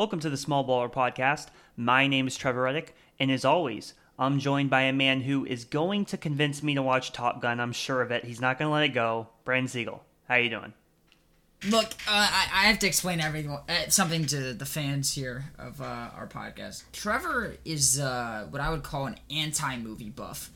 Welcome to the Small Baller Podcast. My name is Trevor Reddick, and as always, I'm joined by a man who is going to convince me to watch Top Gun. I'm sure of it. He's not going to let it go. Brandon Siegel, how are you doing? Look, uh, I, I have to explain everything, uh, something to the fans here of uh, our podcast. Trevor is uh, what I would call an anti-movie buff.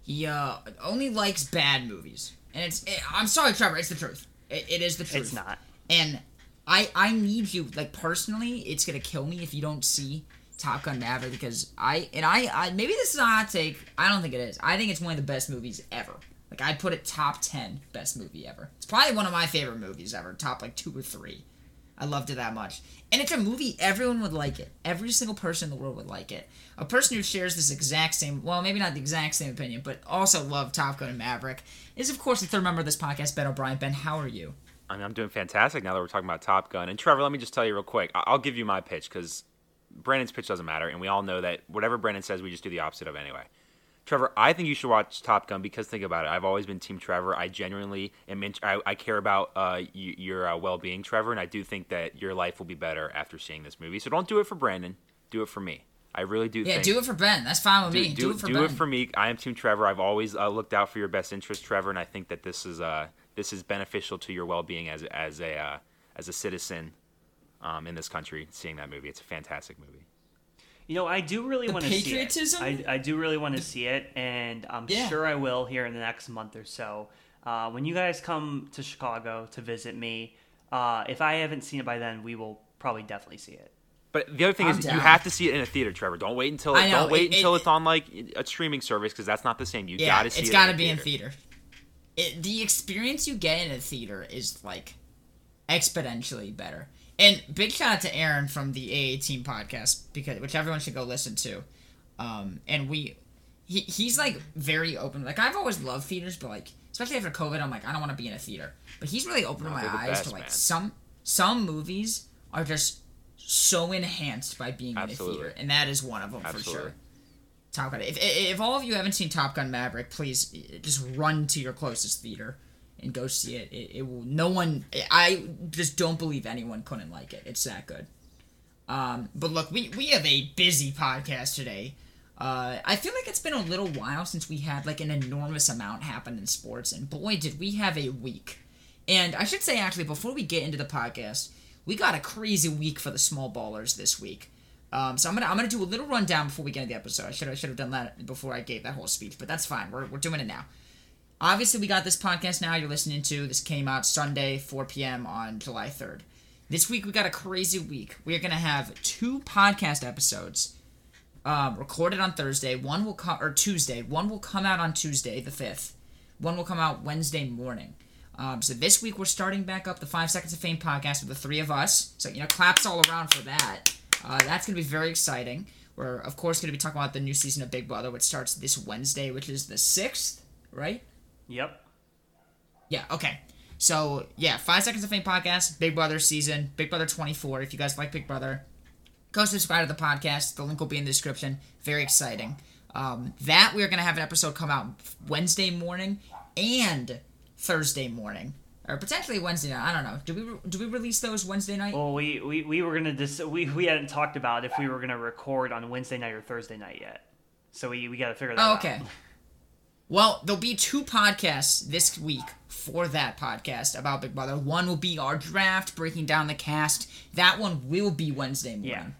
He uh, only likes bad movies, and it's. It, I'm sorry, Trevor. It's the truth. It, it is the truth. It's not. And I I need you like personally. It's gonna kill me if you don't see Top Gun Maverick because I and I, I maybe this is a hot take. I don't think it is. I think it's one of the best movies ever. Like I'd put it top ten best movie ever. It's probably one of my favorite movies ever. Top like two or three. I loved it that much. And it's a movie everyone would like it. Every single person in the world would like it. A person who shares this exact same, well, maybe not the exact same opinion, but also love Top Gun and Maverick is, of course, the third member of this podcast, Ben O'Brien. Ben, how are you? I mean, I'm doing fantastic now that we're talking about Top Gun. And Trevor, let me just tell you real quick. I'll give you my pitch because Brandon's pitch doesn't matter, and we all know that whatever Brandon says, we just do the opposite of anyway. Trevor, I think you should watch Top Gun because think about it. I've always been Team Trevor. I genuinely am. In, I, I care about uh, y- your uh, well-being, Trevor, and I do think that your life will be better after seeing this movie. So don't do it for Brandon. Do it for me. I really do. Yeah, think, do it for Ben. That's fine with do, me. Do, it for do Ben. it for me. I am Team Trevor. I've always uh, looked out for your best interest, Trevor, and I think that this is uh this is beneficial to your well-being as as a uh, as a citizen um, in this country. Seeing that movie, it's a fantastic movie. You know, I do really want to see it. patriotism? I, I do really want to see it, and I'm Yeah. sure I will here in the next month or so. Uh, when you guys come to Chicago to visit me, uh, if I haven't seen it by then, we will probably definitely see it. But the other thing I'm is, down. you have to see it in a theater, Trevor. Don't wait until know, don't wait it- until it- it's on like a streaming service because that's not the same. You yeah, got to see it's it. It's got to in a be in theater. It, the experience you get in a theater is like exponentially better. And big shout out to Aaron from the AA Team podcast because which everyone should go listen to. Um, and we, he, he's like very open. Like I've always loved theaters, but like especially after COVID, I'm like I don't want to be in a theater. But he's really opened No, my eyes best, to like man. some some movies are just so enhanced by being Absolutely. in a theater, and that is one of them for sure. Top Gun. If, if all of you haven't seen Top Gun Maverick, please just run to your closest theater and go see it. It, it will. No one. I just don't believe anyone couldn't like it. It's that good. Um, but look, we we have a busy podcast today. Uh, I feel like it's been a little while since we had like an enormous amount happen in sports, and boy, did we have a week. And I should say, actually, before we get into the podcast, we got a crazy week for the small ballers this week. Um, so I'm gonna I'm gonna do a little rundown before we get into the episode. I should I should have done that before I gave that whole speech, but that's fine. We're we're doing it now. Obviously, we got this podcast now. You're listening to this came out Sunday 4 p.m. on July 3rd. This week we got a crazy week. We're gonna have two podcast episodes um, recorded on Thursday. One will come or Tuesday. One will come out on Tuesday the 5th. One will come out Wednesday morning. Um, so this week we're starting back up the Five Seconds of Fame podcast with the three of us. So you know, claps all around for that. Uh, that's gonna be very exciting. We're of course gonna be talking about the new season of Big Brother, which starts this Wednesday, which is the sixth, right? Yep. Yeah, okay. So, yeah, Five Seconds of Fame podcast, Big Brother season, Big Brother 24. If you guys like Big Brother, go subscribe to the podcast. The link will be in the description. Very exciting. Um, that we're going to have an episode come out Wednesday morning and Thursday morning. Or potentially Wednesday night. I don't know. Do we re- do we release those Wednesday night? Well, we, we, we were gonna dis- we we hadn't talked about if we were gonna record on Wednesday night or Thursday night yet. So we, we got to figure that Oh, out. okay. Well, there'll be two podcasts this week for that podcast about Big Brother. One will be our draft, breaking down the cast. That one will be Wednesday morning.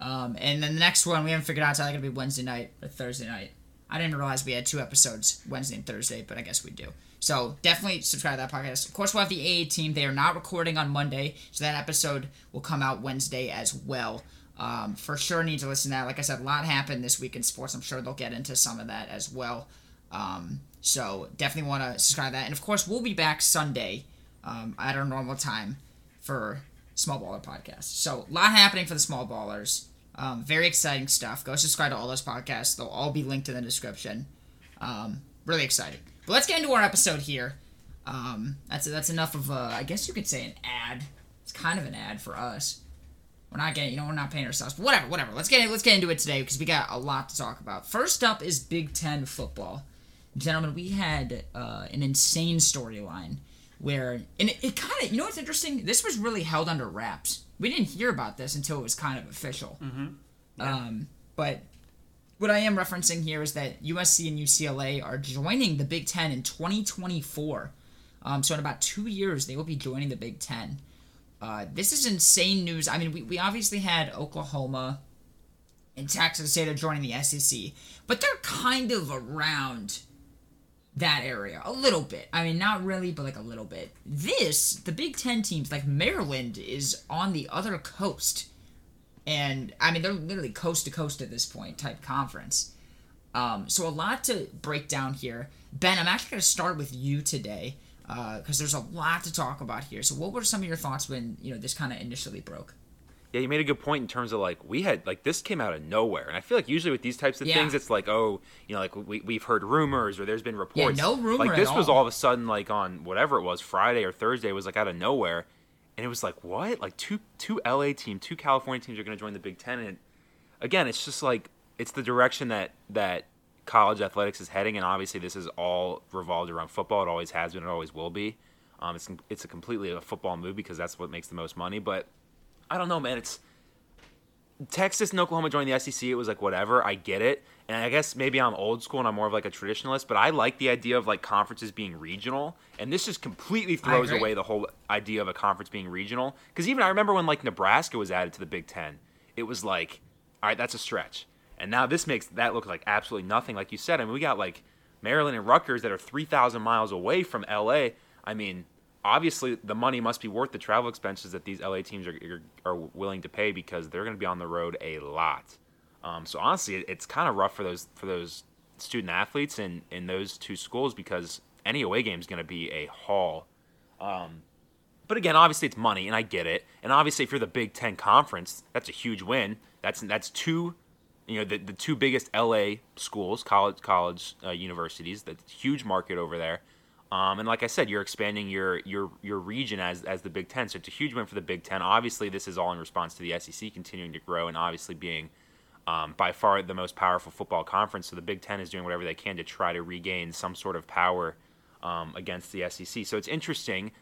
Um, and then the next one we haven't figured out it's either gonna be Wednesday night or Thursday night. I didn't realize we had two episodes Wednesday and Thursday, but I guess we do. So definitely subscribe to that podcast. Of course, we'll have the AA team. They are not recording on Monday, so that episode will come out Wednesday as well. Um, for sure, need to listen to that. Like I said, a lot happened this week in sports. I'm sure they'll get into some of that as well. Um, so definitely want to subscribe to that. And of course, we'll be back Sunday um, at our normal time for Small Baller Podcast. So a lot happening for the Small Ballers. Um, very exciting stuff. Go subscribe to all those podcasts. They'll all be linked in the description. Um, really exciting. But let's get into our episode here. Um, that's that's enough of a, I guess you could say an ad. It's kind of an ad for us. We're not getting, you know, we're not paying ourselves. But whatever, whatever. Let's get let's get into it today because we got a lot to talk about. First up is Big Ten football, gentlemen. We had uh, an insane storyline where, and it, it kind of, you know, what's interesting. This was really held under wraps. we didn't hear about this until it was kind of official. Mm-hmm. Um, but what I am referencing here is that USC and UCLA are joining the Big Ten in 2024. Um, so in about two years, they will be joining the Big Ten. Uh, this is insane news. I mean, we, we obviously had Oklahoma and Texas say they're joining the SEC, but they're kind of around that area a little bit. I mean, not really, but like a little bit. This, the Big Ten teams, like Maryland, is on the other coast. And I mean, they're literally coast to coast at this point type conference. Um, so a lot to break down here. Ben, I'm actually going to start with you today because uh, there's a lot to talk about here. So, what were some of your thoughts when you know this kind of initially broke? Yeah, you made a good point in terms of like we had like this came out of nowhere, and I feel like usually with these types of Yeah. things, it's like oh, you know, like we we've heard rumors or there's been reports. Yeah, no rumor Like this was all. all of a sudden like on whatever it was Friday or Thursday was like out of nowhere, and it was like what? Like two two LA team, two California teams are going to join the Big Ten, and again, it's just like it's the direction that that college athletics is heading, and obviously this is all revolved around football. It always has been, it always will be. Um, it's it's a completely a football move because that's what makes the most money, but I don't know, man. It's Texas and Oklahoma joined the SEC. It was like whatever. I get it, and I guess maybe I'm old school and I'm more of like a traditionalist. But I like the idea of like conferences being regional, and this just completely throws away the whole idea of a conference being regional. Because even I remember when like Nebraska was added to the Big Ten, it was like, all right, that's a stretch. And now this makes that look like absolutely nothing. Like you said, I mean, we got like Maryland and Rutgers that are 3,000 miles away from LA. I mean, obviously the money must be worth the travel expenses that these LA teams are, are, willing to pay because they're going to be on the road a lot. Um, so honestly, it, it's kind of rough for those for those student athletes in, in those two schools because any away game is going to be a haul. Um, but again, obviously it's money, and I get it. And obviously, if you're the Big Ten conference, that's a huge win. That's that's two, you know, the, the two biggest LA schools, college college uh, universities. That's huge market over there. Um, and like I said, you're expanding your your your region as as the Big Ten. So it's a huge win for the Big Ten. Obviously, this is all in response to the SEC continuing to grow and obviously being um, by far the most powerful football conference. So the Big Ten is doing whatever they can to try to regain some sort of power um, against the SEC. So it's interesting.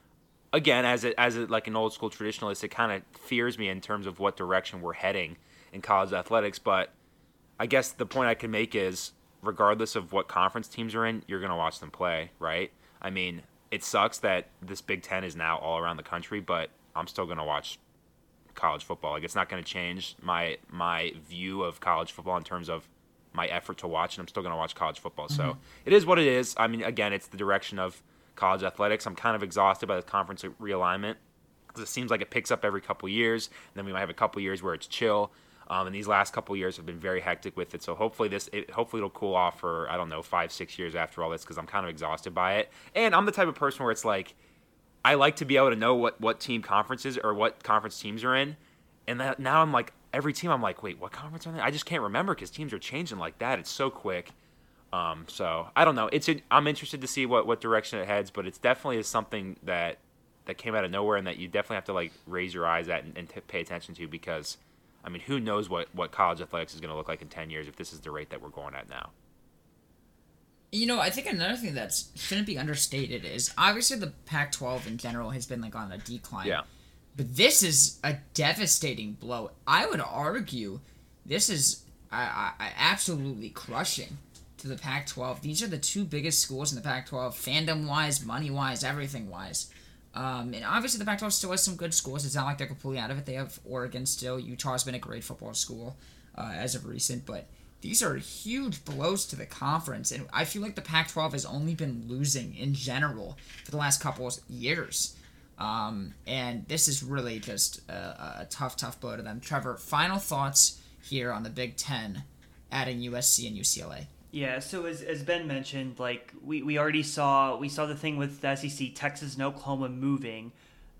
Again, as it as it like an old school traditionalist, it kind of fears me in terms of what direction we're heading in college athletics. But I guess the point I can make is, regardless of what conference teams are in, you're gonna watch them play, right? I mean, it sucks that this Big Ten is now all around the country, but I'm still gonna watch college football. Like it's not going to change my my view of college football in terms of my effort to watch, and I'm still going to watch college football. So mm-hmm. it is what it is. I mean, again, it's the direction of college athletics. I'm kind of exhausted by the conference realignment because it seems like it picks up every couple years, and then we might have a couple years where it's chill. Um, and these last couple years have been very hectic with it. So hopefully this, it, hopefully it'll cool off for I don't know five, six years after all this because I'm kind of exhausted by it. And I'm the type of person where it's like, I like to be able to know what what team conferences or what conference teams are in, and that now I'm like every team I'm like, wait, what conference are they? I just can't remember because teams are changing like that. It's so quick. Um, so I don't know. It's I'm interested to see what what direction it heads, but it's definitely is something that that came out of nowhere and that you definitely have to like raise your eyes at and, and t- pay attention to because I mean, who knows what what college athletics is going to look like in ten years if this is the rate that we're going at now. You know, I think another thing that shouldn't be understated is obviously the Pac-12 in general has been like on a decline. Yeah. But this is a devastating blow. I would argue this is I, I, I absolutely crushing to the Pac-12. These are the two biggest schools in the Pac-12, fandom-wise, money-wise, everything-wise. Um, and obviously the Pac-12 still has some good schools. It's not like they're completely out of it. They have Oregon still. Utah's been a great football school uh, as of recent, but these are huge blows to the conference. And I feel like the Pac-12 has only been losing in general for the last couple of years. Um, and this is really just a, a tough, tough blow to them. Trevor, final thoughts here on the Big Ten adding USC and UCLA. Yeah, so as, as Ben mentioned, like we, we already saw we saw the thing with the SEC, Texas and Oklahoma moving.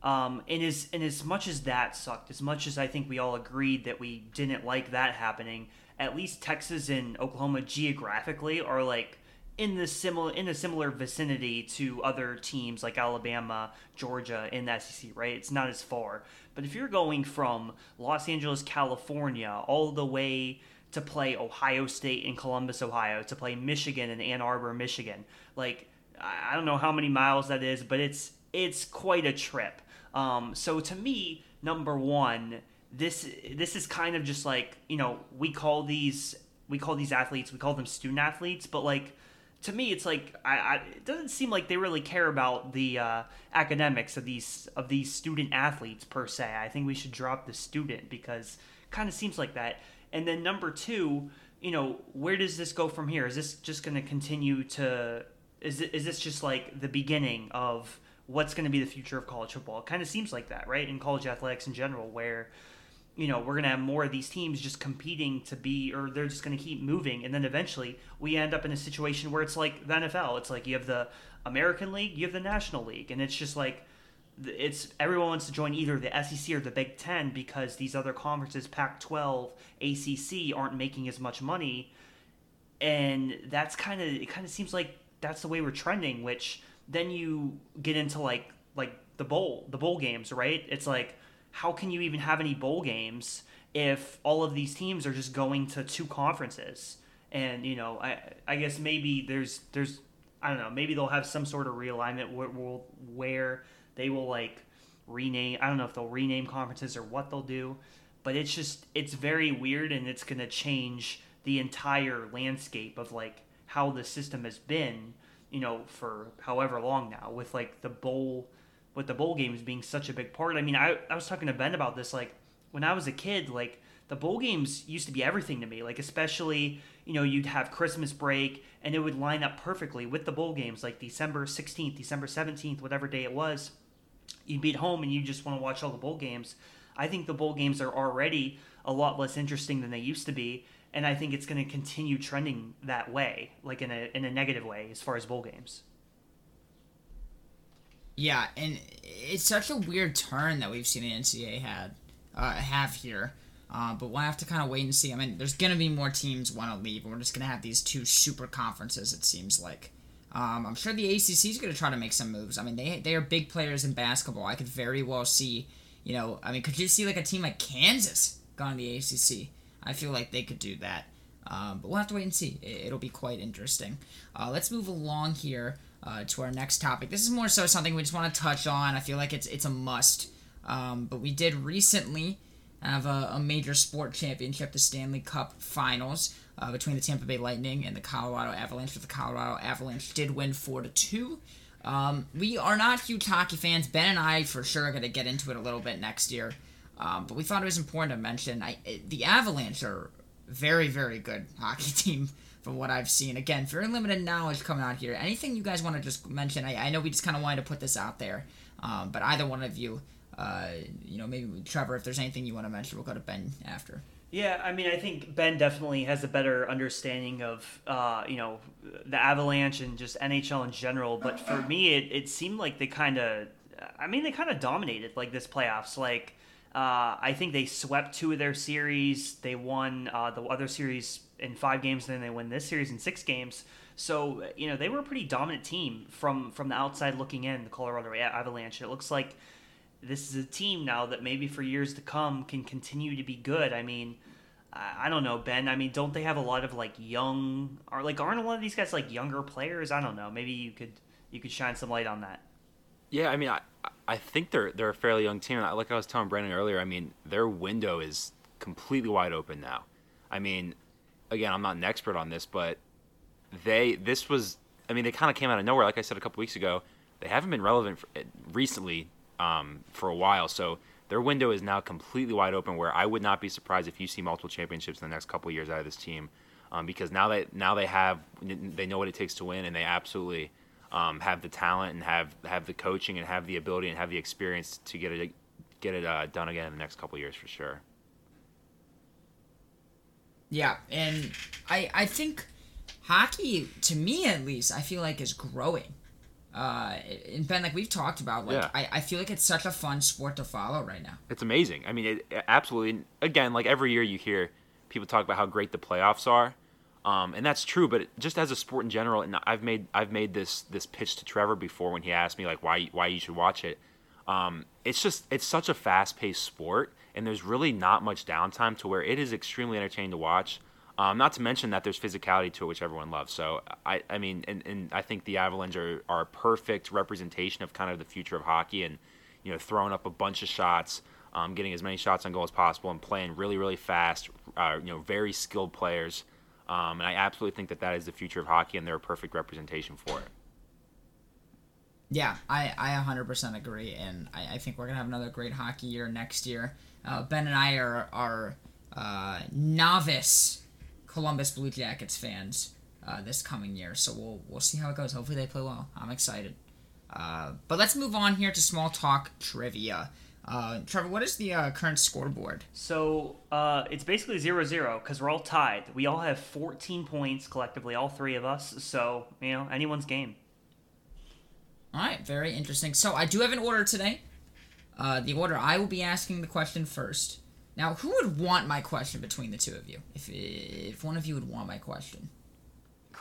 Um, and as and as much as that sucked, as much as I think we all agreed that we didn't like that happening, at least Texas and Oklahoma geographically are like in the similar in a similar vicinity to other teams like Alabama, Georgia in the SEC, right? It's not as far. But if you're going from Los Angeles, California, all the way to play Ohio State in Columbus, Ohio, to play Michigan in Ann Arbor, Michigan. Like I don't know how many miles that is, but it's it's quite a trip. Um, so to me, number one, this this is kind of just like you know we call these we call these athletes we call them student athletes, but like to me it's like I, I it doesn't seem like they really care about the uh, academics of these of these student athletes per se. I think we should drop the student because kind of seems like that. And then number two, you know, where does this go from here? Is this just going to continue to is it, is this just like the beginning of what's going to be the future of college football? It kind of seems like that, right? In college athletics in general, where you know we're going to have more of these teams just competing to be, or they're just going to keep moving, and then eventually we end up in a situation where it's like the NFL. It's like you have the American League, you have the National League, and it's just like it's everyone wants to join either the SEC or the Big Ten because these other conferences, Pac-12, ACC, aren't making as much money, and that's kind of it. Kind of seems like that's the way we're trending. Which then you get into like like the bowl, the bowl games, right? It's like how can you even have any bowl games if all of these teams are just going to two conferences? And you know, I I guess maybe there's there's I don't know, maybe they'll have some sort of realignment where, where they will like rename. I don't know if they'll rename conferences or what they'll do, but it's just it's very weird and it's gonna change the entire landscape of like how the system has been, you know, for however long now with like the bowl with the bowl games being such a big part. I mean, I, I was talking to Ben about this like when I was a kid, like the bowl games used to be everything to me. Like especially, you know, you'd have Christmas break and it would line up perfectly with the bowl games, like December 16th, December 17th, whatever day it was you'd be at home and you just want to watch all the bowl games. I think the bowl games are already a lot less interesting than they used to be, and I think it's going to continue trending that way, like in a in a negative way as far as bowl games. Yeah, and it's such a weird turn that we've seen the NCAA had uh, have here. Uh, but we'll have to kind of wait and see. I mean, there's going to be more teams want to leave, and we're just going to have these two super conferences, it seems like. Um, I'm sure the ACC is going to try to make some moves. I mean, they they are big players in basketball. I could very well see, you know, I mean, could you see like a team like Kansas going to the ACC? I feel like they could do that. Um, but we'll have to wait and see. It'll be quite interesting. Uh, let's move along here uh, to our next topic. This is more so something we just want to touch on. I feel like it's it's a must. Um, but we did recently have a, a major sport championship, the Stanley Cup Finals uh, between the Tampa Bay Lightning and the Colorado Avalanche. But the Colorado Avalanche did win four to two. Um, we are not huge hockey fans. Ben and I, for sure, are going to get into it a little bit next year. Um, but we thought it was important to mention. I, the Avalanche are very, very good hockey team from what I've seen. Again, very limited knowledge coming out here. Anything you guys want to just mention? I, I know we just kind of wanted to put this out there, um, but either one of you, uh, you know, maybe Trevor, if there's anything you want to mention, we'll go to Ben after. Yeah, I mean, I think Ben definitely has a better understanding of, uh, you know, the Avalanche and just NHL in general. But for me, it, it seemed like they kind of, I mean, they kind of dominated like this playoffs. Like, uh, I think they swept two of their series. They won uh, the other series in five games, and then they win this series in six games. So you know they were a pretty dominant team from from the outside looking in. The Colorado Avalanche. It looks like this is a team now that maybe for years to come can continue to be good. I mean, I don't know, Ben. I mean, don't they have a lot of like young, or like aren't a lot of these guys like younger players? I don't know. Maybe you could you could shine some light on that. Yeah, I mean, I I think they're they're a fairly young team. Like I was telling Brandon earlier, I mean, their window is completely wide open now. I mean, again, I'm not an expert on this, but they this was. I mean, they kind of came out of nowhere. Like I said a couple weeks ago, they haven't been relevant for, eh, recently um, for a while. So their window is now completely wide open. Where I would not be surprised if you see multiple championships in the next couple years out of this team, um, because now they now they have they know what it takes to win, and they absolutely um, have the talent and have have the coaching and have the ability and have the experience to get it get it uh, done again in the next couple years for sure. Yeah, and I I think hockey to me at least I feel like is growing uh, and Ben, like we've talked about, like yeah. I, I feel like it's such a fun sport to follow right now. It's amazing. I mean, it, absolutely. Again, like every year you hear people talk about how great the playoffs are, um, and that's true. But just as a sport in general, and I've made I've made this this pitch to Trevor before when he asked me like why why you should watch it. Um, it's just it's such a fast paced sport, and there's really not much downtime to where it is extremely entertaining to watch. Um, not to mention that there's physicality to it, which everyone loves. So I, I mean, and, and I think the Avalanche are, are a perfect representation of kind of the future of hockey, and you know, throwing up a bunch of shots, um, getting as many shots on goal as possible, and playing really, really fast. Uh, you know, very skilled players. Um, and I absolutely think that that is the future of hockey, and they're a perfect representation for it. Yeah, I, I 100% agree, and I, I think we're going to have another great hockey year next year. Uh, ben and I are, are uh, novice Columbus Blue Jackets fans uh, this coming year, so we'll, we'll see how it goes. Hopefully they play well. I'm excited. Uh, but let's move on here to small talk trivia. Uh, Trevor, what is the uh, current scoreboard? So uh, it's basically 0 0 because we're all tied. We all have 14 points collectively, all three of us. So, you know, anyone's game. All right, very interesting. So I do have an order today. Uh, the order I will be asking the question first. Now, who would want my question between the two of you? If if one of you would want my question,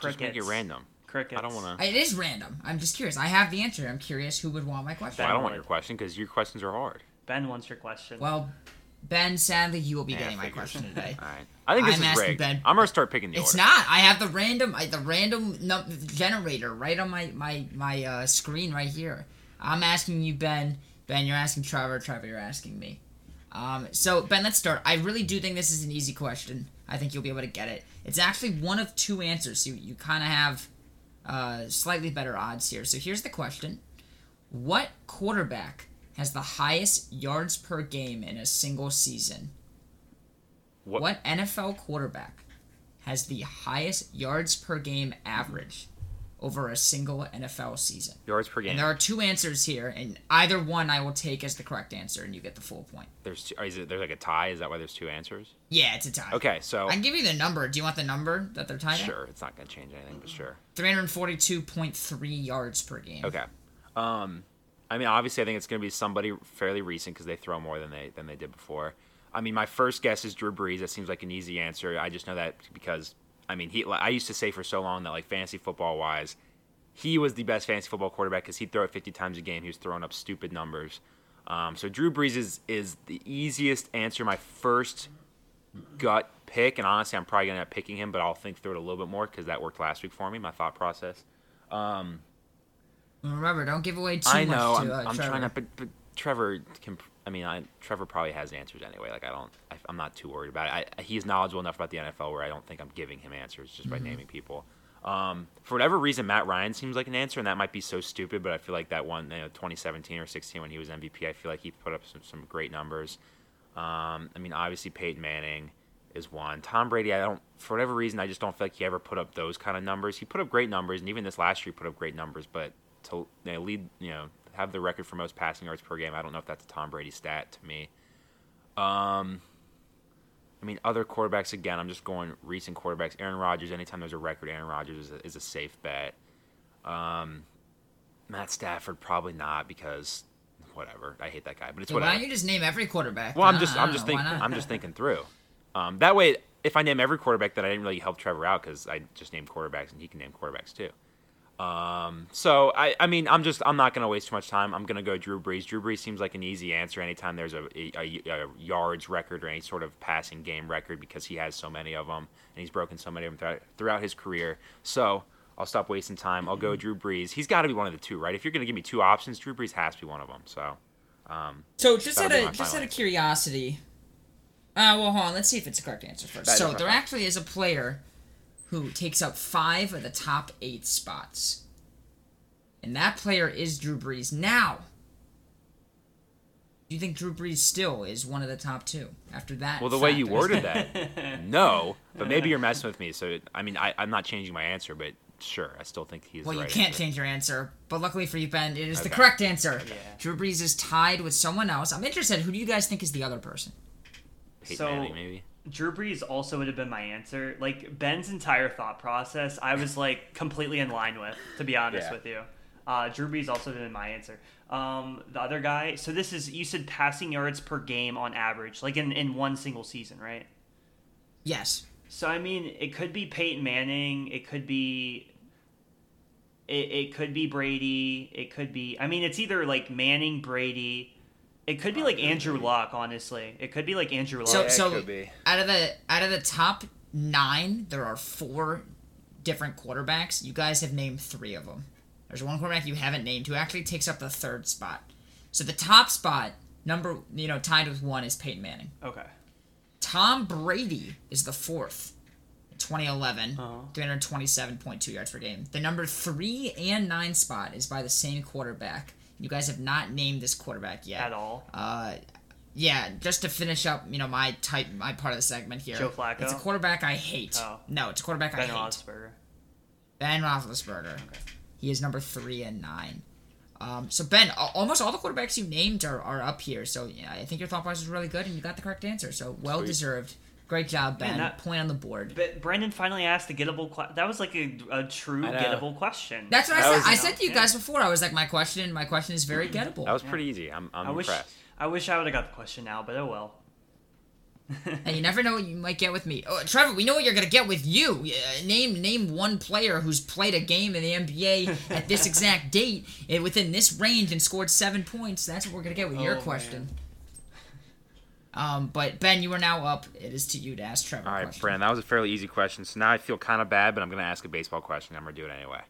Just make it random. Crickets. I don't want to. it is random. I'm just curious. I have the answer. I'm curious who would want my question. I don't want your question because your questions are hard. Ben wants your question. Well, Ben, sadly, you will be Yeah, getting my question today. All right. I think this I'm is asking rigged. Ben- I'm gonna start picking the It's order. not. I have the random, I, the random num- generator right on my my my uh, screen right here. I'm asking you, Ben. Ben, you're asking Trevor. Trevor, you're asking me. Um, so Ben, let's start. I really do think this is an easy question. I think you'll be able to get it. It's actually one of two answers. So you you kind of have uh, slightly better odds here. So here's the question: What quarterback has the highest yards per game in a single season? What- what NFL quarterback has the highest yards per game average over a single NFL season? Yards per game. And there are two answers here, and either one I will take as the correct answer, and you get the full point. There's two, is it there's like a tie? Is that why there's two answers? Yeah, it's a tie. Okay, so I can give you the number. Do you want the number that they're tied at? sure, it's not gonna change anything, but sure. 342.3 yards per game. Okay. Um, I mean, obviously, I think it's gonna be somebody fairly recent because they throw more than they than they did before. I mean, my first guess is Drew Brees. That seems like an easy answer. I just know that because I mean, he. I used to say for so long that like fantasy football wise, he was the best fantasy football quarterback because he'd throw it 50 times a game. He was throwing up stupid numbers. Um, so Drew Brees is is the easiest answer. My first gut pick, and honestly, I'm probably gonna end up picking him, but I'll think through it a little bit more because that worked last week for me. My thought process. Um, Remember, don't give away too I much know. to I'm, uh, I'm trying to, but, but Trevor can. I mean, I, Trevor probably has answers anyway. Like I don't. I, I'm not too worried about it. I, he's knowledgeable enough about the NFL where I don't think I'm giving him answers just by naming people. Um, for whatever reason, Matt Ryan seems like an answer, and that might be so stupid, but I feel like that one, you know, 2017 or 16 when he was MVP, I feel like he put up some, some great numbers. Um, I mean, obviously Peyton Manning is one. Tom Brady, I don't, for whatever reason, I just don't feel like he ever put up those kind of numbers. He put up great numbers, and even this last year, he put up great numbers, but to you know, lead, you know, have the record for most passing yards per game, I don't know if that's a Tom Brady stat to me. Um, I mean, other quarterbacks again. I'm just going recent quarterbacks. Aaron Rodgers. Anytime there's a record, Aaron Rodgers is a, is a safe bet. Um, Matt Stafford probably not because whatever. I hate that guy, but it's why whatever. don't you just name every quarterback? Well, I'm just I'm just thinking? I'm just thinking through. Um, that way, if I name every quarterback, then I didn't really help Trevor out because I just named quarterbacks and he can name quarterbacks too. Um, so I, I mean, I'm just I'm not gonna waste too much time. I'm gonna go Drew Brees. Drew Brees seems like an easy answer anytime there's a, a, a yards record or any sort of passing game record because he has so many of them and he's broken so many of them throughout, throughout his career. So I'll stop wasting time. I'll go Drew Brees. He's got to be one of the two, right? If you're gonna give me two options, Drew Brees has to be one of them. So. Um, So just out of just out of curiosity. Uh, well, hold on. Let's see if it's the correct answer first. That so there actually is a player who takes up five of the top eight spots, and that player is Drew Brees. Now, do you think Drew Brees still is one of the top two after that? Well, the way you worded that, no. But maybe you're messing with me. So I mean, I, I'm not changing my answer, but sure, I still think he's. Well, the you right can't answer. change your answer, but luckily for you, Ben, it is the correct answer. Yeah. Drew Brees is tied with someone else. I'm interested. Who do you guys think is the other person? Peyton So- Manning, maybe. Drew Brees also would have been my answer. Like Ben's entire thought process, I was like completely in line with, to be honest Yeah. with you. Uh, Drew Brees also would have been my answer. Um, the other guy, so this is you said passing yards per game on average, like in, in one single season, right? Yes. So I mean, it could be Peyton Manning. It could be. It, it could be Brady. It could be. I mean, it's either like Manning, Brady. It could be like Andrew Luck. Honestly, it could be like Andrew Luck. So, it so could be. out of the out of the top nine, there are four different quarterbacks. You guys have named three of them. There's one quarterback you haven't named who actually takes up the third spot. So the top spot Number, you know, tied with one is Peyton Manning. Okay. Tom Brady is the fourth. 2011, Uh-huh. 327.2 yards per game. The number three and nine spot is by the same quarterback. You guys have not named this quarterback yet. At all. Uh, yeah, just to finish up, you know, my type, my part of the segment here. Joe Flacco? It's a quarterback I hate. Oh. No, it's a quarterback I hate. Ben. Roethlisberger. Ben Roethlisberger. Okay. He is number three and nine. Um, so Ben, almost all the quarterbacks you named are, are up here. So yeah, I think your thought process was really good, and you got the correct answer. So well Sweet. deserved. Great job, Ben. Man, that- Point on the board. But Brandon finally asked a gettable. Que- that was like a, a true I gettable question. That's what I said. was- I said to you Yeah. guys before. I was like, my question, my question is very gettable. That was pretty easy. I'm, I'm I wish. impressed. I wish I would have got the question now, but oh well. And you never know what you might get with me. Oh, Trevor, we know what you're gonna get with you. Uh, name name one player who's played a game in the NBA at this exact date within this range and scored seven points. That's what we're gonna get with your Oh, question. Um, but Ben, you are now up. It is to you to ask Trevor. a All right, question. Brandon, that was a fairly easy question. So now I feel kind of bad, but I'm going to ask a baseball question. I'm going to do it anyway.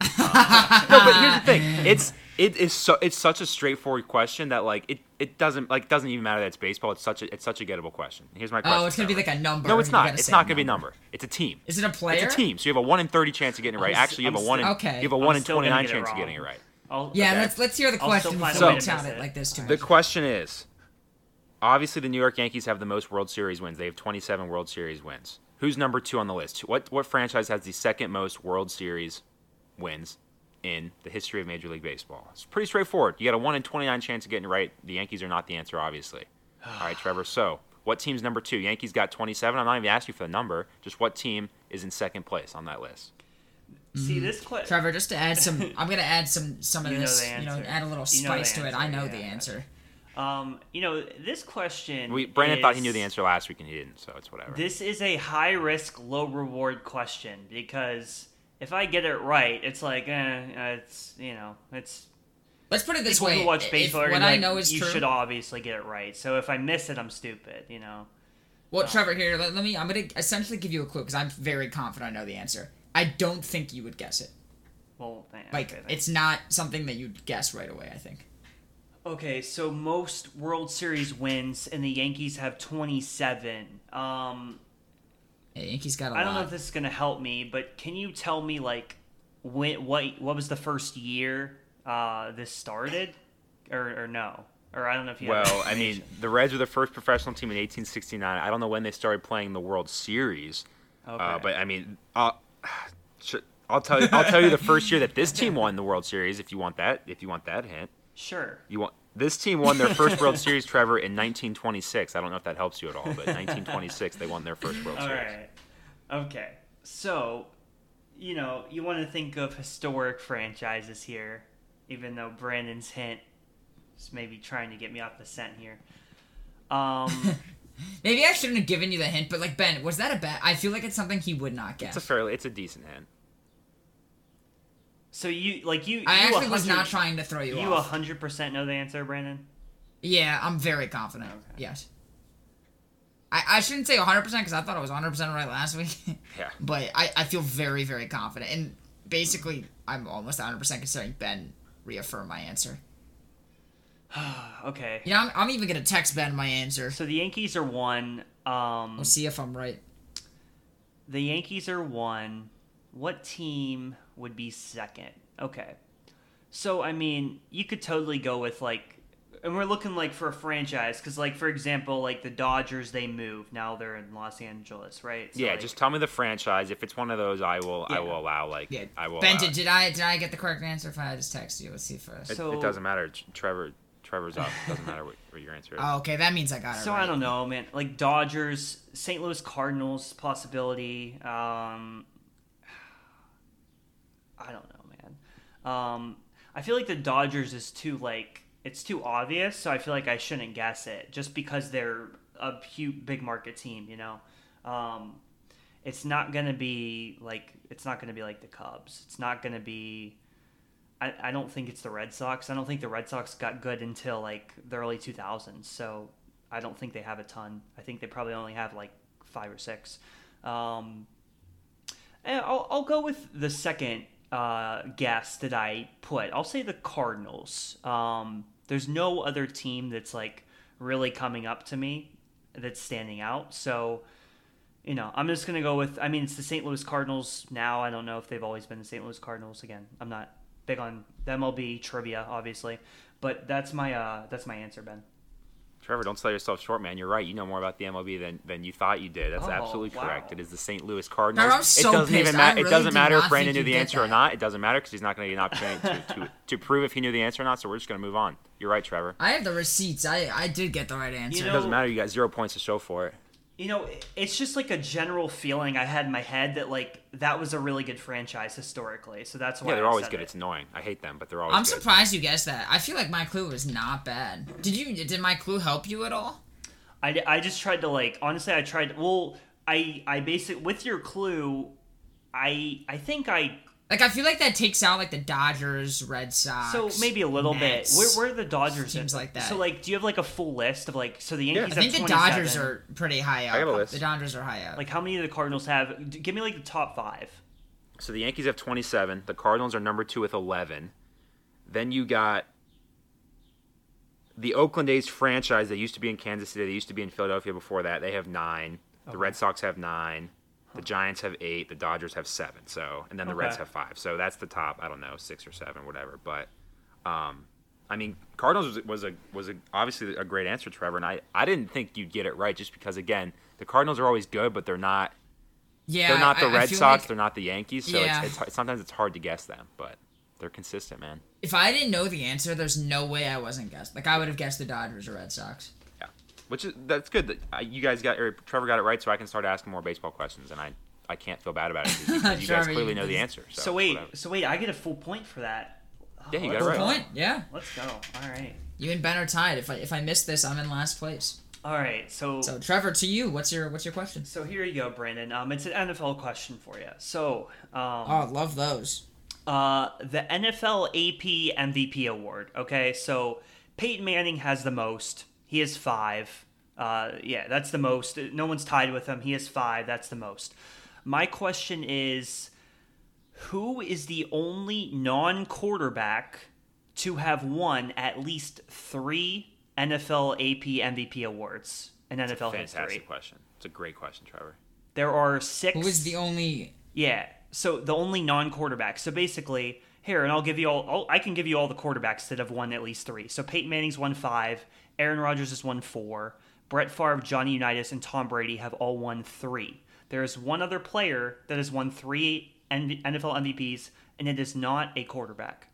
Uh, no, but here's the thing. It's it is so it's such a straightforward question that like it, it doesn't like doesn't even matter that it's baseball. It's such a it's such a gettable question. Here's my question. Oh, it's gonna be like a number. No, it's not. It's not gonna be a number. It's a team. Is it a player? It's a team. So you have a one in thirty chance of getting it right. I'm Actually, you have I'm a one in okay. you have a I'm one in still gonna twenty nine get it chance of getting it right. I'll, Yeah, okay. let's let's hear the I'll question find before a we way to tout miss it it. like this too The question is, obviously the New York Yankees have the most World Series wins. They have 27 World Series wins. Who's number two on the list? What what franchise has the second most World Series wins in the history of Major League Baseball? It's pretty straightforward. You got a one in 29 chance of getting it right. The Yankees are not the answer, obviously. All right, Trevor. So, what team's number two? Yankees got 27. I'm not even asking you for the number. Just what team is in second place on that list? See this question. Trevor, just to add some, I'm gonna add some some of You this. the You know, add a little You know the spice to it. I know yeah. the answer. Um, you know this question. We Brandon thought he knew the answer last week and he didn't, so it's whatever. This is a high risk, low reward question because if I get it right, it's like, eh, it's you know, it's Let's put it this way. who watch if baseball are what gonna I like, know is you true. should obviously get it right. So if I miss it, I'm stupid. You know. Well, Trevor, here, let, let me. I'm gonna essentially give you a clue because I'm very confident I know the answer. I don't think you would guess it. Well, th- Like, okay, it's not something that you'd guess right away. I think. Okay, so most World Series wins, and the Yankees have 27. Um, Yeah, Yankees got a I don't know if this is gonna help me, but can you tell me like when, what what was the first year uh, this started, or, or no, or I don't know if you. Well, that I mean, the Reds were the first professional team in 1869. I don't know when they started playing the World Series, okay. uh, but I mean, I'll, I'll tell you. I'll tell you the first year that this team won the World Series. If you want that, if you want that hint, sure. you want this team won their first World Series, Trevor, in 1926. I don't know if that helps you at all, but 1926 they won their first World All Series. right. Okay. So, you know, you want to think of historic franchises here, even though Brandon's hint is maybe trying to get me off the scent here. Um, Maybe I shouldn't have given you the hint, but like Ben, was that a bet? I feel like it's something he would not guess. It's a fairly, it's a decent hint. So you like you. I you actually was not trying to throw you, You off. hundred percent know the answer, Brandon. Yeah, I'm very confident. Okay. Yes. I, I shouldn't say 100% because I thought I was 100% right last week. Yeah. but I, I feel very, very confident. And basically, I'm almost 100% considering Ben reaffirm my answer. okay. You know, I'm, I'm even going to text Ben my answer. So the Yankees are one. Um, We'll see if I'm right. the Yankees are one. What team would be second? Okay. So I mean, you could totally go with like, and we're looking like for a franchise because, like, for example, like the Dodgers, they move Now they're in Los Angeles, right? So, Yeah, like- just tell me the franchise. If it's one of those, I will. I will allow. Like, Yeah. I will. Ben, allow did, I did I get the correct answer? If I just text you, let's see first. It, So- it doesn't matter. Trevor. Trevor's up. it Doesn't matter what, what your answer is. Oh, okay, that means I got it. So right. I don't know, man. Like Dodgers, St. Louis Cardinals possibility. Um, I don't know, man. Um, I feel like the Dodgers is too like it's too obvious, so I feel like I shouldn't guess it just because they're a huge big market team. You know, um, it's not gonna be like it's not gonna be like the Cubs. It's not gonna be. I, I don't think it's the Red Sox. I don't think the Red Sox got good until like the early 2000s. So I don't think they have a ton. I think they probably only have like five or six. Um, and I'll, I'll go with the second uh, guess that I put. I'll say the Cardinals. Um, There's no other team that's like really coming up to me that's standing out. So, you know, I'm just gonna go with. I mean, it's the St. Louis Cardinals now. I don't know if they've always been the St. Louis Cardinals. Again, I'm not big on MLB trivia, obviously, but that's my uh, that's my answer, Ben. Trevor, don't sell yourself short, man. You're right. You know more about the MLB than, than you thought you did. That's Oh, absolutely wow. correct. It is the St. Louis Cardinals. Trevor, I'm so it doesn't pissed. even matter. really it doesn't matter if Brandon knew the you'd get answer or not. It doesn't matter because he's not going to get an opportunity to, to, to prove if he knew the answer or not. So we're just going to move on. You're right, Trevor. I have the receipts. I I did get the right answer. You It doesn't matter. You got zero points to show for it. You know, it's just like a general feeling I had in my head that like that was a really good franchise historically. So that's why Yeah, they're I always said good. it. It's annoying. I hate them, but they're always I'm good. surprised you guessed that. I feel like my clue was not bad. Did you? Did my clue help you at all? I, I just tried to like honestly I tried well I I basically with your clue I I think I Like I feel like that takes out like the Dodgers, Red Sox. so maybe a little Mets. bit where where are the Dodgers Teams in- like that. so like do you have like a full list of like so the Yankees I think the Dodgers are pretty high up. I have a list. The Dodgers are high up. like how many do the Cardinals have give me like the top 5 So the Yankees have 27. The Cardinals are number two with 11. Then you got the Oakland A's franchise. They used to be in Kansas City. They used to be in Philadelphia before that. They have nine. The Red Sox have nine. The Giants have eight. The Dodgers have seven. So and then the Reds have five. So that's the top. I don't know six or seven, whatever. But um, I mean, Cardinals was, was a was a obviously a great answer, Trevor. And I I didn't think you'd get it right just because again the Cardinals are always good, but they're not yeah, they're not the I- I Red feel Sox. like they're not the Yankees. So Yeah. it's, it's sometimes it's hard to guess them, but they're consistent, man. if I didn't know the answer, there's no way I wasn't guessed. Like I would have guessed the Dodgers or Red Sox. Yeah, which is that's good. That uh, you guys got or Trevor got it right, so I can start asking more baseball questions, and I I can't feel bad about it because you, because you guys Trevor, clearly you- know the answer. So, so wait whatever. so wait I get a full point for that Yeah, you got it let's right. go. Point? Yeah. let's go all right You and Ben are tied. If I if I miss this, I'm in last place. all right so So Trevor, to you, what's your what's your question? so here you go Brandon um it's an NFL question for you so um Oh, love those. Uh, the NFL AP MVP award. Okay, so Peyton Manning has the most. He has five. Uh, yeah, that's the most. No one's tied with him. He has five. That's the most. My question is, who is the only non-quarterback to have won at least three NFL AP MVP awards in NFL Fantastic history? question. It's a great question, Trevor. There are six. Who is the only? Yeah. So the only non-quarterback. So basically, here, and I'll give you all. I'll, I can give you all the quarterbacks that have won at least three. So Peyton Manning's won five. Aaron Rodgers has won four. Brett Favre, Johnny Unitas, and Tom Brady have all won three. There is one other player that has won three NFL MVPs, and it is not a quarterback.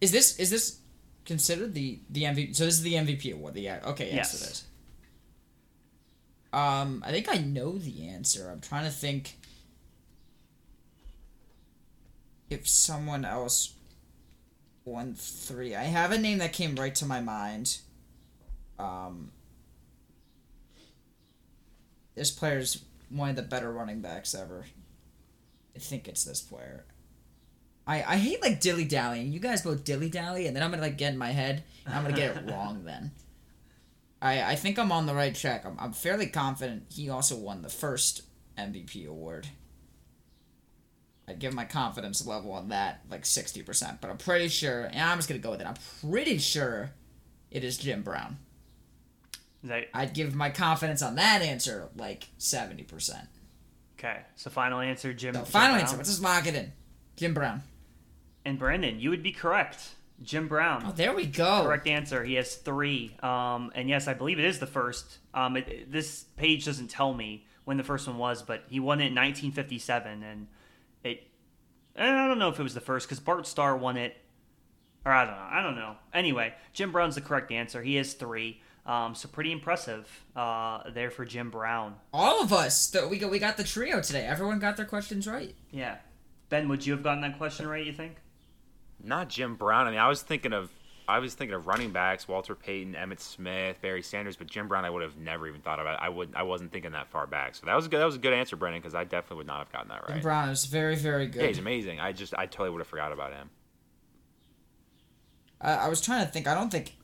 Is this is this considered the the MVP? So this is the MVP award. The yeah. Okay, yes, Yes. it is. Um, I think I know the answer. I'm trying to think if someone else won three. I have a name that came right to my mind. Um, this player's one of the better running backs ever. I think it's this player. I, I hate like dilly dallying. You guys both dilly dally, and then I'm gonna like get in my head, and I'm gonna get it wrong. Then, I I think I'm on the right track. I'm I'm fairly confident he also won the first MVP award. I'd give my confidence level on that like sixty percent, but I'm pretty sure, and I'm just gonna go with it. I'm pretty sure it is Jim Brown. Is that I'd give my confidence on that answer like seventy percent. okay? So final answer, Jim. Final Brown. answer. Let's just lock it in. Jim Brown. And Brandon, you would be correct. Jim Brown. Oh, there we go. Correct answer. He has three. Um, and yes, I believe it is the first. Um, it- this page doesn't tell me when the first one was, but he won it in 1957, and it. and I don't know if it was the first because Bart Starr won it, or I don't know. I don't know. Anyway, Jim Brown's the correct answer. He has three. Um, so pretty impressive uh, there for Jim Brown. All of us. th- We got we got the trio today. Everyone got their questions right. Yeah. Ben, would you have gotten that question right? You think? Not Jim Brown. I mean, I was thinking of I was thinking of running backs: Walter Payton, Emmitt Smith, Barry Sanders. But Jim Brown, I would have never even thought about. I would. I wasn't thinking that far back. So that was a good. That was a good answer, Brendan, because I definitely would not have gotten that Jim right. Brown is very very good. Yeah, he's amazing. I just I totally would have forgot about him. I, I was trying to think. I don't think.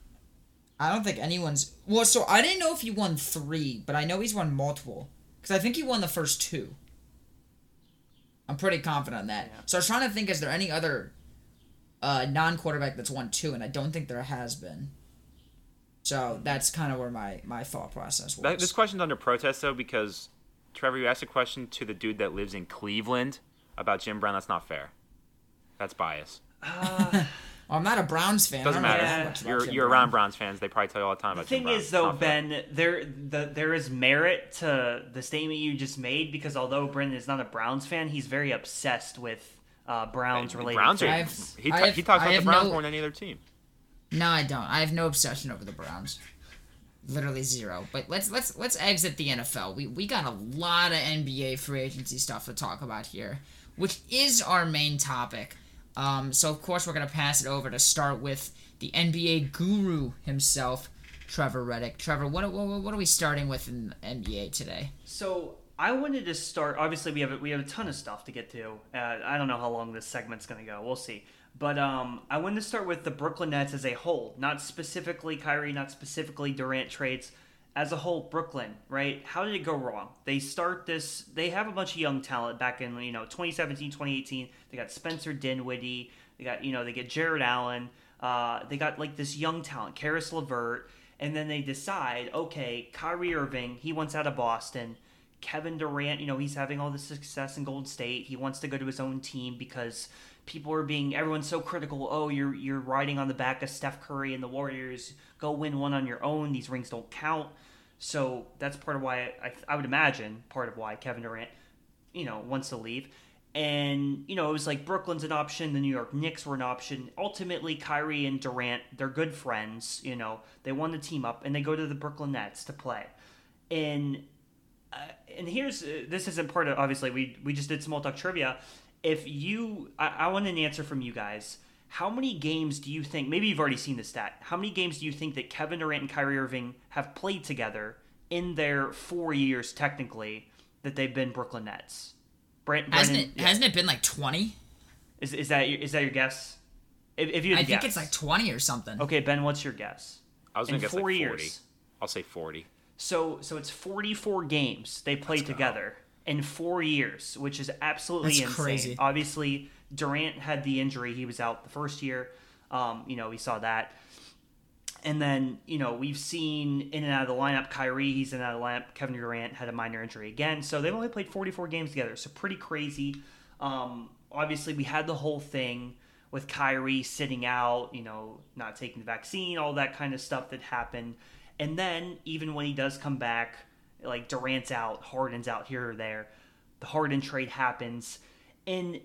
I don't think anyone's. Well, so I didn't know if he won three, but I know he's won multiple. Because I think he won the first two. I'm pretty confident on that. Yeah. So I was trying to think: is there any other uh, non-quarterback that's won two, and I don't think there has been. So that's kind of where my my thought process was. That, this question's under protest though because Trevor, you asked a question to the dude that lives in Cleveland about Jim Brown. That's not fair. That's bias. Uh, Well, I'm not a Browns fan. Doesn't I don't know matter. that much about You're Jim you're Brown. around Browns fans. They probably tell you all the time the about Jim thing Brown. is, It's though. Ben, there the, there is merit to the statement you just made because although Brendan is not a Browns fan, he's very obsessed with uh, Browns related. Browns are. I've- he, ta- have- he talks I about the Browns no- more than any other team. No, I don't. I have no obsession over the Browns. Literally zero. But let's let's let's exit the NFL. We we got a lot of NBA free agency stuff to talk about here, which is our main topic. Um, so of course we're gonna pass it over to start with the NBA guru himself, Trevor Reddick. Trevor, what what, what are we starting with in NBA today? So I wanted to start. Obviously, we have a, we have a ton of stuff to get to. Uh, I don't know how long this segment's going to go. We'll see. But um, I wanted to start with the Brooklyn Nets as a whole, not specifically Kyrie, not specifically Durant trades. As a whole, Brooklyn, right? How did it go wrong? They start this. They have a bunch of young talent back in you know 2017, 2018. They got Spencer Dinwiddie. They got you know they get Jarrett Allen. Uh, they got like this young talent, Caris LeVert, and then they decide, okay, Kyrie Irving, he wants out of Boston. Kevin Durant, you know, he's having all this success in Golden State. He wants to go to his own team because people are being everyone's so critical. Oh, you're you're riding on the back of Steph Curry and the Warriors. Go win one on your own. These rings don't count. So that's part of why I, I would imagine part of why Kevin Durant, you know, wants to leave. And you know, it was like Brooklyn's an option, the New York Knicks were an option. Ultimately, Kyrie and Durant, they're good friends. You know, they want to team up, and they go to the Brooklyn Nets to play. And uh, and here's uh, this isn't part of obviously we we just did small talk trivia. If you, I, I want an answer from you guys. How many games do you think? Maybe you've already seen the stat. How many games do you think that Kevin Durant and Kyrie Irving have played together in their four years, technically, that they've been Brooklyn Nets? Brent, Hasn't Brennan, it hasn't it been like twenty? is is that your, that your guess? If, if you I to think it's like twenty or something. okay, Ben, what's your guess? I was gonna guess like 40. years. I'll say 40. So so it's 44 games they played together in 4 years, which is absolutely That's insane. crazy. Obviously, Durant had the injury. He was out the first year. Um, you know, we saw that. And then, you know, we've seen in and out of the lineup Kyrie, he's in and out of the lineup. Kevin Durant had a minor injury again. So they've only played 44 games together. So pretty crazy. Um, obviously, we had the whole thing with Kyrie sitting out, you know, not taking the vaccine, all that kind of stuff that happened. And then, even when he does come back, like Durant's out, Harden's out here or there, the Harden trade happens. And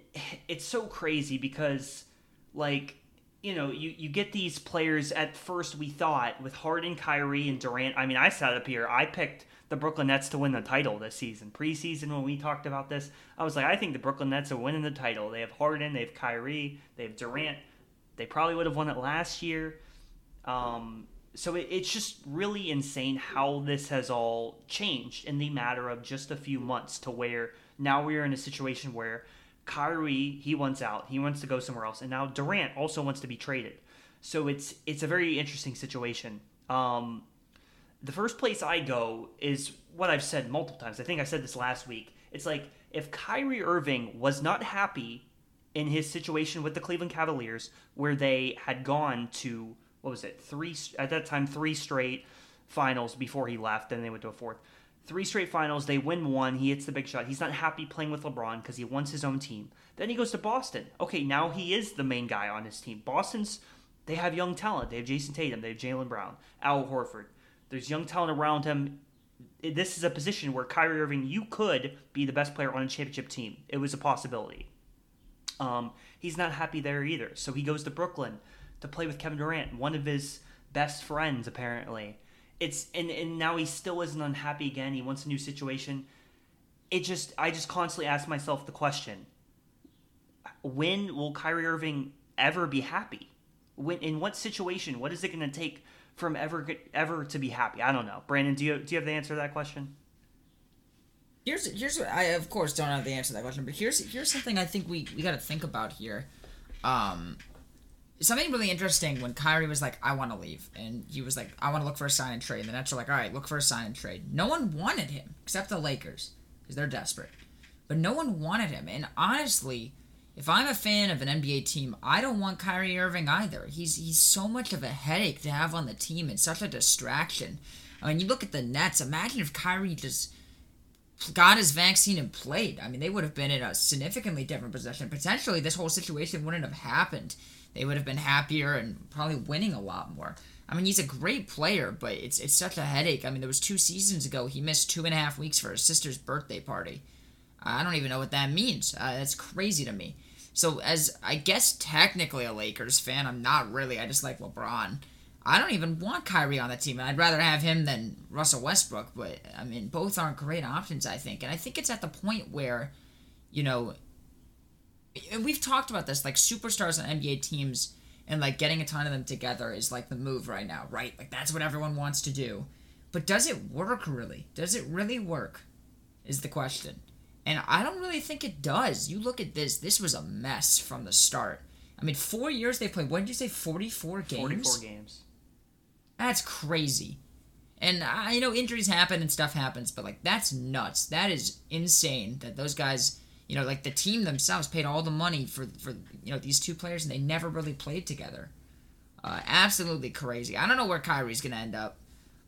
it's so crazy because, like, you know, you, you get these players at first we thought with Harden, Kyrie, and Durant. I mean, I sat up here, I picked the Brooklyn Nets to win the title this season. Preseason, when we talked about this, I was like, I think the Brooklyn Nets are winning the title. They have Harden, they have Kyrie, they have Durant. They probably would have won it last year. Um, so it, it's just really insane how this has all changed in the matter of just a few months to where now we're in a situation where Kyrie he wants out, he wants to go somewhere else, and now Durant also wants to be traded. So it's it's a very interesting situation. Um, the first place I go is what I've said multiple times. I think I said this last week. It's like if Kyrie Irving was not happy in his situation with the Cleveland Cavaliers, where they had gone to what was it three at that time three straight finals before he left, then they went to a fourth. Three straight finals, they win one. He hits the big shot. He's not happy playing with LeBron because he wants his own team. Then he goes to Boston. Okay, now he is the main guy on his team. Boston's they have young talent. They have Jayson Tatum. They have Jaylen Brown, Al Horford. There's young talent around him. This is a position where Kyrie Irving, you could be the best player on a championship team. It was a possibility. Um, he's not happy there either. So he goes to Brooklyn to play with Kevin Durant, one of his best friends, apparently. It's and, and now he still isn't unhappy again. He wants a new situation. It just I just constantly ask myself the question: When will Kyrie Irving ever be happy? When in what situation? What is it going to take from ever ever to be happy? I don't know. Brandon, do you do you have the answer to that question? Here's here's I of course don't have the answer to that question, but here's here's something I think we we got to think about here. Um, something really interesting when Kyrie was like, "I want to leave," and he was like, "I want to look for a sign and trade." And the Nets were like, "All right, look for a sign and trade." No one wanted him except the Lakers because they're desperate, but no one wanted him. And honestly, if I'm a fan of an NBA team, I don't want Kyrie Irving either. He's he's so much of a headache to have on the team and such a distraction. I mean, you look at the Nets. Imagine if Kyrie just got his vaccine and played. I mean, they would have been in a significantly different position. Potentially, this whole situation wouldn't have happened. They would have been happier and probably winning a lot more. I mean, he's a great player, but it's it's such a headache. I mean, there was two seasons ago he missed two and a half weeks for his sister's birthday party. I don't even know what that means. Uh, that's crazy to me. So, as I guess technically a Lakers fan, I'm not really. I just like LeBron. I don't even want Kyrie on the team. I'd rather have him than Russell Westbrook. But I mean, both aren't great options. I think, and I think it's at the point where, you know, we've talked about this. Like superstars on NBA teams and like getting a ton of them together is like the move right now, right? Like that's what everyone wants to do. But does it work really? Does it really work? Is the question. And I don't really think it does. You look at this, this was a mess from the start. I mean, four years they played, what did you say, 44 games? 44 games. That's crazy. And I you know injuries happen and stuff happens, but like that's nuts. That is insane that those guys, you know, like the team themselves paid all the money for for you know these two players and they never really played together. Uh, absolutely crazy. I don't know where Kyrie's gonna end up.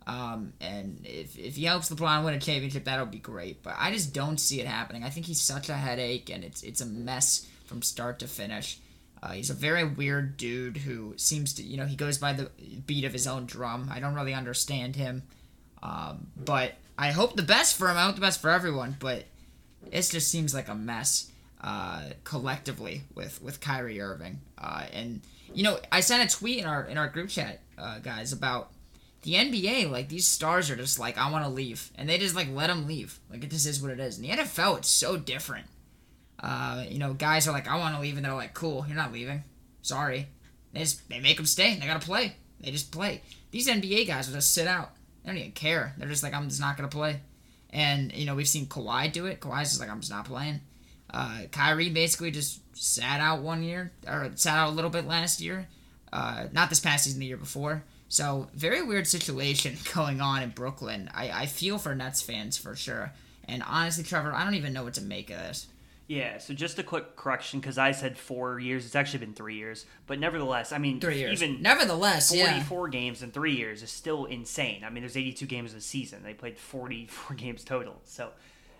Um, and if, if he helps LeBron win a championship, that'll be great. But I just don't see it happening. I think he's such a headache, and it's it's a mess from start to finish. Uh, he's a very weird dude who seems to, you know, he goes by the beat of his own drum. I don't really understand him, um, but I hope the best for him. I hope the best for everyone, but it just seems like a mess uh, collectively with with Kyrie Irving. Uh, and you know, I sent a tweet in our in our group chat, uh, guys, about the NBA, like these stars are just like, I want to leave, and they just like let them leave. Like it just is what it is. In the NFL, it's so different. Uh, you know, guys are like, I want to leave, and they're like, cool, you're not leaving. Sorry. They just they make them stay. They gotta play. They just play. These NBA guys will just sit out. They don't even care. They're just like, I'm just not gonna play. And you know, we've seen Kawhi do it. Kawhi's just like, I'm just not playing. Uh, Kyrie basically just sat out one year, or sat out a little bit last year. Uh, not this past season, the year before. So very weird situation going on in Brooklyn. I, I feel for Nets fans for sure. And honestly, Trevor, I don't even know what to make of this. Yeah, so just a quick correction because I said four years. It's actually been three years, but nevertheless, I mean, Three years. even Nevertheless, yeah. forty-four games in three years is still insane. I mean, there's eighty-two games a season. They played forty-four games total, so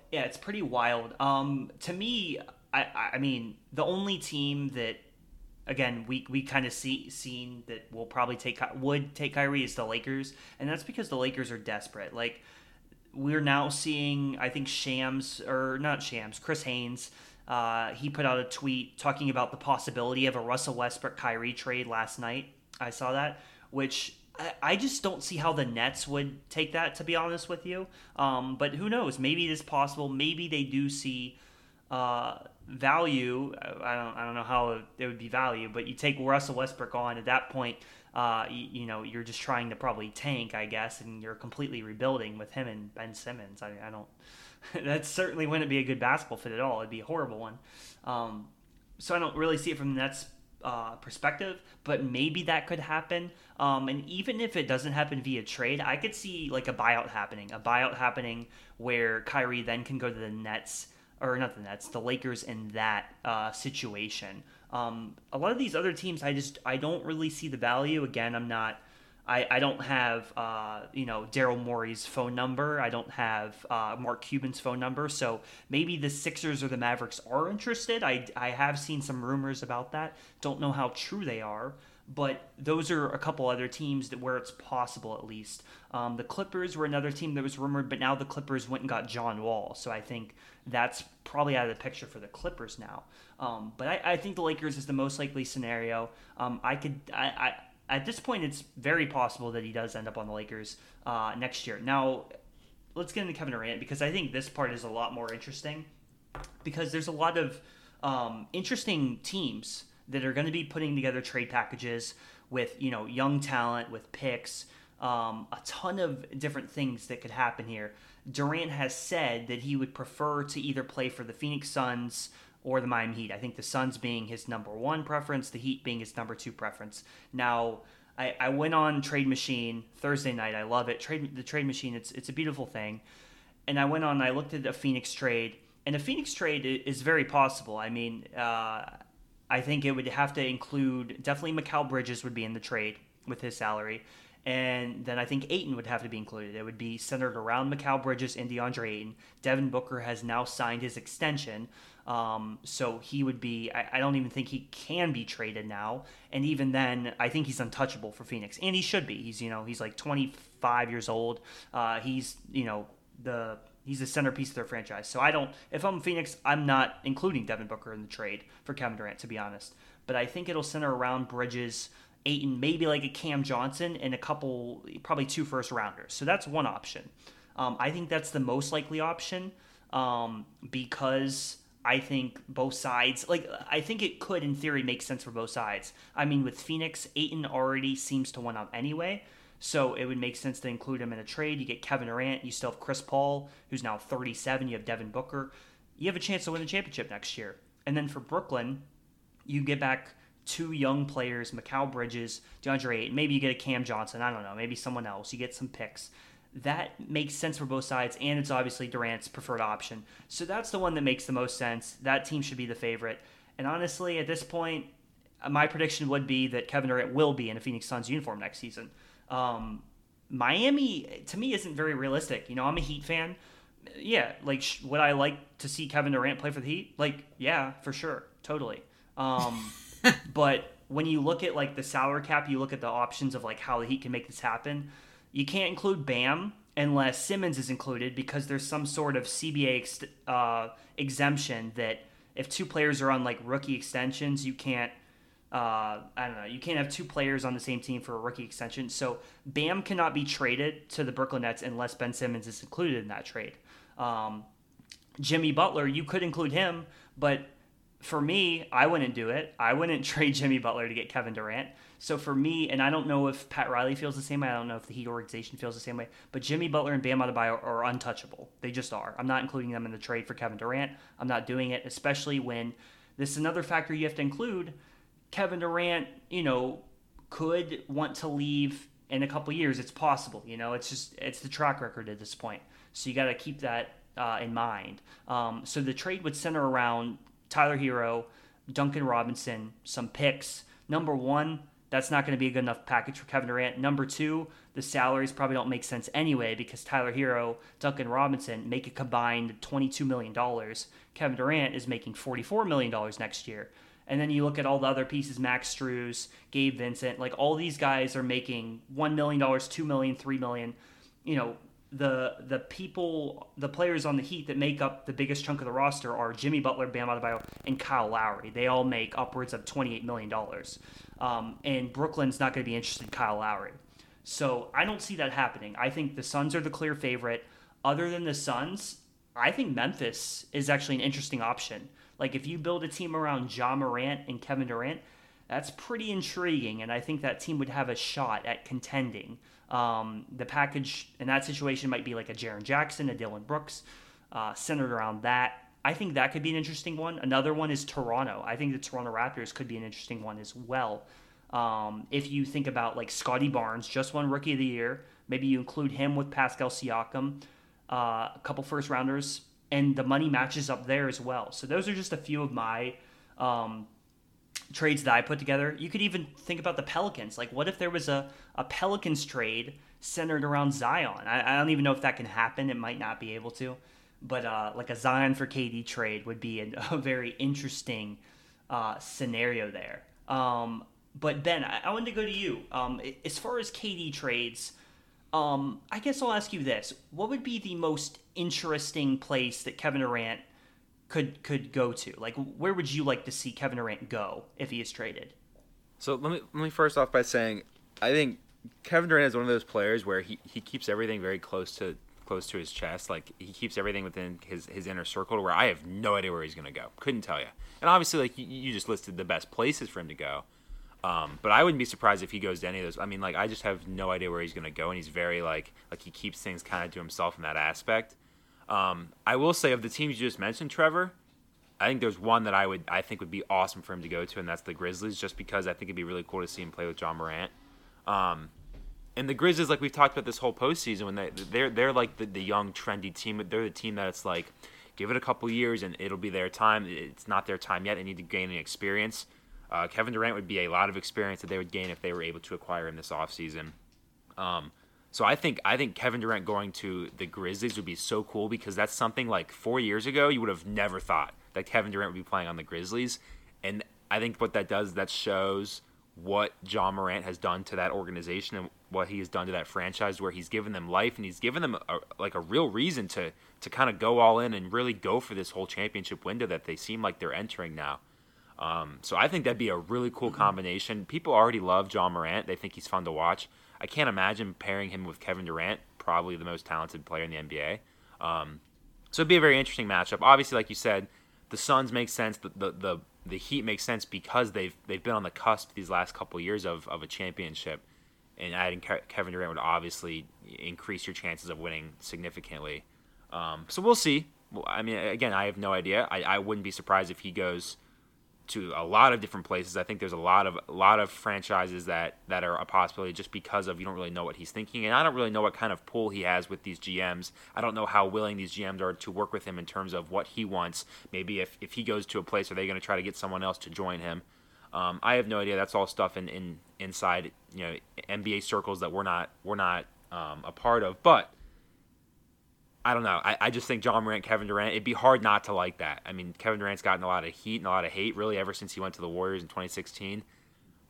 yeah, it's pretty wild. Um, to me, I, I mean, the only team that again we we kind of see seen that will probably take would take Kyrie is the Lakers, and that's because the Lakers are desperate. Like we're now seeing, I think Shams or not Shams, Chris Haynes. Uh, he put out a tweet talking about the possibility of a Russell Westbrook Kyrie trade last night. I saw that, which I, I just don't see how the Nets would take that. To be honest with you, um, but who knows? Maybe it is possible. Maybe they do see uh, value. I don't I don't know how it would be value, but you take Russell Westbrook on at that point. Uh, you, know, you're just trying to probably tank, I guess, and you're completely rebuilding with him and Ben Simmons. I, I don't. that certainly wouldn't be a good basketball fit at all. It'd be a horrible one. Um, so I don't really see it from the Nets' uh, perspective, but maybe that could happen. Um, and even if it doesn't happen via trade, I could see like a buyout happening, a buyout happening where Kyrie then can go to the Nets or not the Nets, the Lakers in that uh, situation. Um, a lot of these other teams, I just I don't really see the value. Again, I'm not. I, I don't have uh, you know Daryl Morey's phone number. I don't have uh, Mark Cuban's phone number. So maybe the Sixers or the Mavericks are interested. I, I have seen some rumors about that. Don't know how true they are. But those are a couple other teams that where it's possible at least. Um, the Clippers were another team that was rumored, but now the Clippers went and got John Wall. So I think that's probably out of the picture for the Clippers now. Um, but I, I, think the Lakers is the most likely scenario. Um, I could, I, I, at this point, it's very possible that he does end up on the Lakers uh, next year. Now, let's get into Kevin Durant because I think this part is a lot more interesting because there's a lot of um, interesting teams that are going to be putting together trade packages with you know young talent with picks um, a ton of different things that could happen here. Durant has said that he would prefer to either play for the phoenix suns or the miami heat. I think the suns being his number one preference the heat being his number two preference. Now I, I went on trade machine thursday night. I love it. Trade the trade machine it's, it's a beautiful thing. And i went on i looked at a phoenix trade and a Phoenix trade is very possible. I mean, uh, I think it would have to include definitely Mikal Bridges would be in the trade with his salary. And then I think Ayton would have to be included. It would be centered around Mikal Bridges and DeAndre Ayton. Devin Booker has now signed his extension. Um, so he would be, I, I, don't even think he can be traded now. And even then, I think he's untouchable for Phoenix. And he should be. He's, you know, he's like 25 years old. Uh, he's, you know, the he's the centerpiece of their franchise. So I don't, if I'm Phoenix, I'm not including Devin Booker in the trade for Kevin Durant, to be honest. But I think it'll center around Bridges, Ayton, maybe like a Cam Johnson, and a couple, probably two first rounders. So that's one option. Um, I think that's the most likely option um, because I think both sides, like, I think it could, in theory, make sense for both sides. I mean, with Phoenix, Ayton already seems to want out anyway. So it would make sense to include him in a trade. You get Kevin Durant, you still have Chris Paul, who's now 37, you have Devin Booker. You have a chance to win the championship next year. And then for Brooklyn, you get back two young players, Mikal Bridges, DeAndre Ayton. Maybe you get a Cam Johnson. I don't know. Maybe someone else. You get some picks. That makes sense for both sides, and it's obviously Durant's preferred option. So that's the one that makes the most sense. That team should be the favorite. And honestly, at this point, uh, my prediction would be that Kevin Durant will be in a Phoenix Suns uniform next season. Um, Miami, to me, isn't very realistic. You know, I'm a Heat fan. Yeah, like, sh- would I like to see Kevin Durant play for the Heat? Like, yeah, for sure, totally. Um, but when you look at like the salary cap, you look at the options of like how the Heat can make this happen. You can't include Bam unless Simmons is included because there's some sort of CBA ex- uh, exemption that if two players are on like rookie extensions, you can't uh, I don't know. You can't have two players on the same team for a rookie extension. So Bam cannot be traded to the Brooklyn Nets unless Ben Simmons is included in that trade. Um, Jimmy Butler, you could include him, but for me, I wouldn't do it. I wouldn't trade Jimmy Butler to get Kevin Durant. So for me, and I don't know if Pat Riley feels the same way. I don't know if the Heat organization feels the same way. But Jimmy Butler and Bam Adebayo are untouchable. They just are. I'm not including them in the trade for Kevin Durant. I'm not doing it, especially when this is another factor you have to include Kevin Durant, you know, could want to leave in a couple years. It's possible, you know. It's just it's the track record at this point, so you got to keep that uh, in mind. Um, so the trade would center around Tyler Herro, Duncan Robinson, some picks. Number one, that's not going to be a good enough package for Kevin Durant. Number two, the salaries probably don't make sense anyway because Tyler Herro, Duncan Robinson make a combined $22 million. Kevin Durant is making $44 million next year. And then you look at all the other pieces, Max Strus, Gabe Vincent, like all these guys are making $1 million, $2 million, $3 million. You know, the the people, the players on the Heat that make up the biggest chunk of the roster are Jimmy Butler, Bam Adebayo, and Kyle Lowry. They all make upwards of $28 million. Um, and Brooklyn's not going to be interested in Kyle Lowry. So I don't see that happening. I think the Suns are the clear favorite. Other than the Suns, I think Memphis is actually an interesting option. Like if you build a team around Ja Morant and Kevin Durant, that's pretty intriguing, and I think that team would have a shot at contending. Um, the package in that situation might be like a Jaren Jackson, a Dillon Brooks, uh, centered around that. I think that could be an interesting one. Another one is Toronto. I think the Toronto Raptors could be an interesting one as well. Um, if you think about like Scottie Barnes, just won Rookie of the Year, maybe you include him with Pascal Siakam, uh, a couple first rounders and the money matches up there as well. So those are just a few of my um, trades that I put together. You could even think about the Pelicans. Like, what if there was a, a Pelicans trade centered around Zion? I, I don't even know if that can happen. It might not be able to. But uh, like a Zion for KD trade would be a, a very interesting uh, scenario there. Um, but Ben, I, I, wanted to go to you. Um, as far as KD trades, um, I guess I'll ask you this: What would be the most interesting place that Kevin Durant could could go to? Like, where would you like to see Kevin Durant go if he is traded? So let me let me first off by saying, I think Kevin Durant is one of those players where he, he keeps everything very close to close to his chest. Like he keeps everything within his his inner circle, where I have no idea where he's gonna go. Couldn't tell you. And obviously, like you, you just listed the best places for him to go. Um, but I wouldn't be surprised if he goes to any of those. I mean, like I just have no idea where he's gonna go, and he's very like like he keeps things kind of to himself in that aspect. Um, I will say of the teams you just mentioned, Trevor, I think there's one that I would I think would be awesome for him to go to, and that's the Grizzlies, just because I think it'd be really cool to see him play with Ja Morant. Um, and the Grizzlies, like we've talked about this whole postseason, when they they're they're like the, the young trendy team. They're the team that it's like Give it a couple years, and it'll be their time. It's not their time yet. They need to gain an experience. Uh, Kevin Durant would be a lot of experience that they would gain if they were able to acquire him this offseason. Um, so I think I think Kevin Durant going to the Grizzlies would be so cool because that's something like four years ago you would have never thought that Kevin Durant would be playing on the Grizzlies, and I think what that does that shows what Ja Morant has done to that organization and what he has done to that franchise, where he's given them life and he's given them a, like a real reason to to kind of go all in and really go for this whole championship window that they seem like they're entering now. Um, so I think that'd be a really cool combination. People already love Ja Morant; they think he's fun to watch. I can't imagine pairing him with Kevin Durant, probably the most talented player in the NBA. Um, so it'd be a very interesting matchup. Obviously, like you said, the Suns make sense. The, the the, the Heat makes sense because they've they've been on the cusp these last couple of years of, of a championship, and adding Ke- Kevin Durant would obviously increase your chances of winning significantly. Um, so we'll see. I mean, again, I have no idea. I, I wouldn't be surprised if he goes to a lot of different places. I think there's a lot of a lot of franchises that that are a possibility just because of you don't really know what he's thinking, and I don't really know what kind of pull he has with these GMs. I don't know how willing these GMs are to work with him in terms of what he wants. Maybe if if he goes to a place, are they going to try to get someone else to join him? Um, I have no idea. That's all stuff in, in inside you know NBA circles that we're not we're not um, a part of, but I don't know. I, I just think Ja Morant, Kevin Durant, it'd be hard not to like that. I mean, Kevin Durant's gotten a lot of heat and a lot of hate really ever since he went to the Warriors in 2016.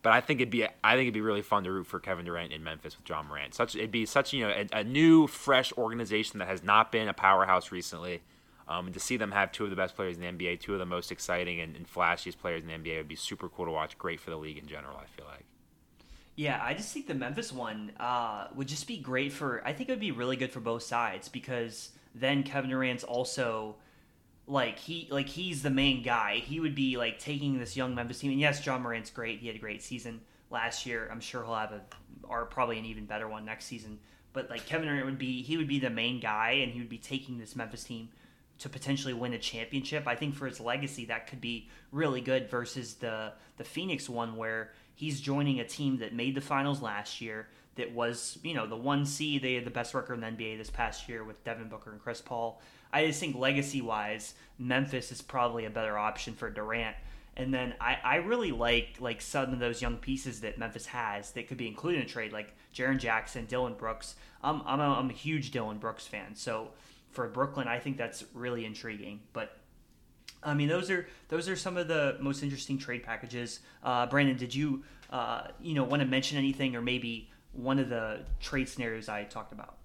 But I think it'd be I think it'd be really fun to root for Kevin Durant in Memphis with Ja Morant. Such it'd be such you know a, a new, fresh organization that has not been a powerhouse recently. Um, and to see them have two of the best players in the NBA, two of the most exciting and, and flashiest players in the NBA would be super cool to watch. Great for the league in general, I feel like. Yeah, I just think the Memphis one uh, would just be great for. I think it would be really good for both sides because then Kevin Durant's also like he like he's the main guy. He would be like taking this young Memphis team. And yes, Ja Morant's great. He had a great season last year. I'm sure he'll have a or probably an even better one next season. But like Kevin Durant would be he would be the main guy and he would be taking this Memphis team to potentially win a championship. I think for his legacy that could be really good versus the the Phoenix one where he's joining a team that made the finals last year that was, you know, the one seed. They had the best record in the NBA this past year with Devin Booker and Chris Paul. I just think legacy wise, Memphis is probably a better option for Durant. And then I, I really like like some of those young pieces that Memphis has that could be included in a trade, like Jaren Jackson, Dillon Brooks. I'm, I'm, a, I'm a huge Dillon Brooks fan. So for Brooklyn, I think that's really intriguing. But I mean, those are those are some of the most interesting trade packages. Uh, Brandon, did you uh, you know want to mention anything, or maybe one of the trade scenarios I talked about?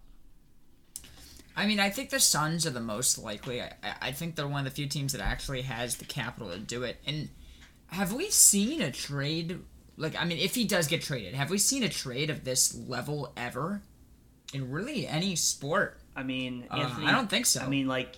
I mean, I think the Suns are the most likely. I, I think they're one of the few teams that actually has the capital to do it. And have we seen a trade? Like, I mean, if he does get traded, have we seen a trade of this level ever in really any sport? I mean, Uh, Anthony, I don't think so. I mean, like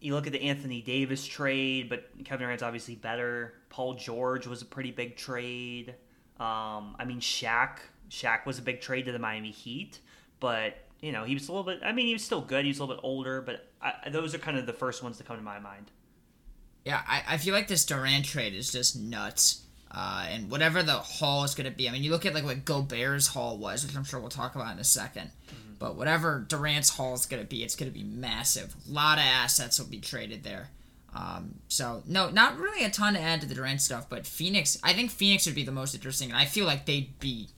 you look at the Anthony Davis trade, but Kevin Durant's obviously better. Paul George was a pretty big trade. Um, I mean, Shaq. Shaq was a big trade to the Miami Heat, but you know he was a little bit. I mean, he was still good. He was a little bit older, but I, those are kind of the first ones to come to my mind. Yeah, I, I feel like this Durant trade is just nuts. Uh, and whatever the haul is going to be, I mean, you look at like what Gobert's haul was, which I'm sure we'll talk about in a 2nd But whatever Durant's haul is going to be, it's going to be massive. A lot of assets will be traded there. Um, so no, not really a ton to add to the Durant stuff, but Phoenix, I think Phoenix would be the most interesting, and I feel like they'd be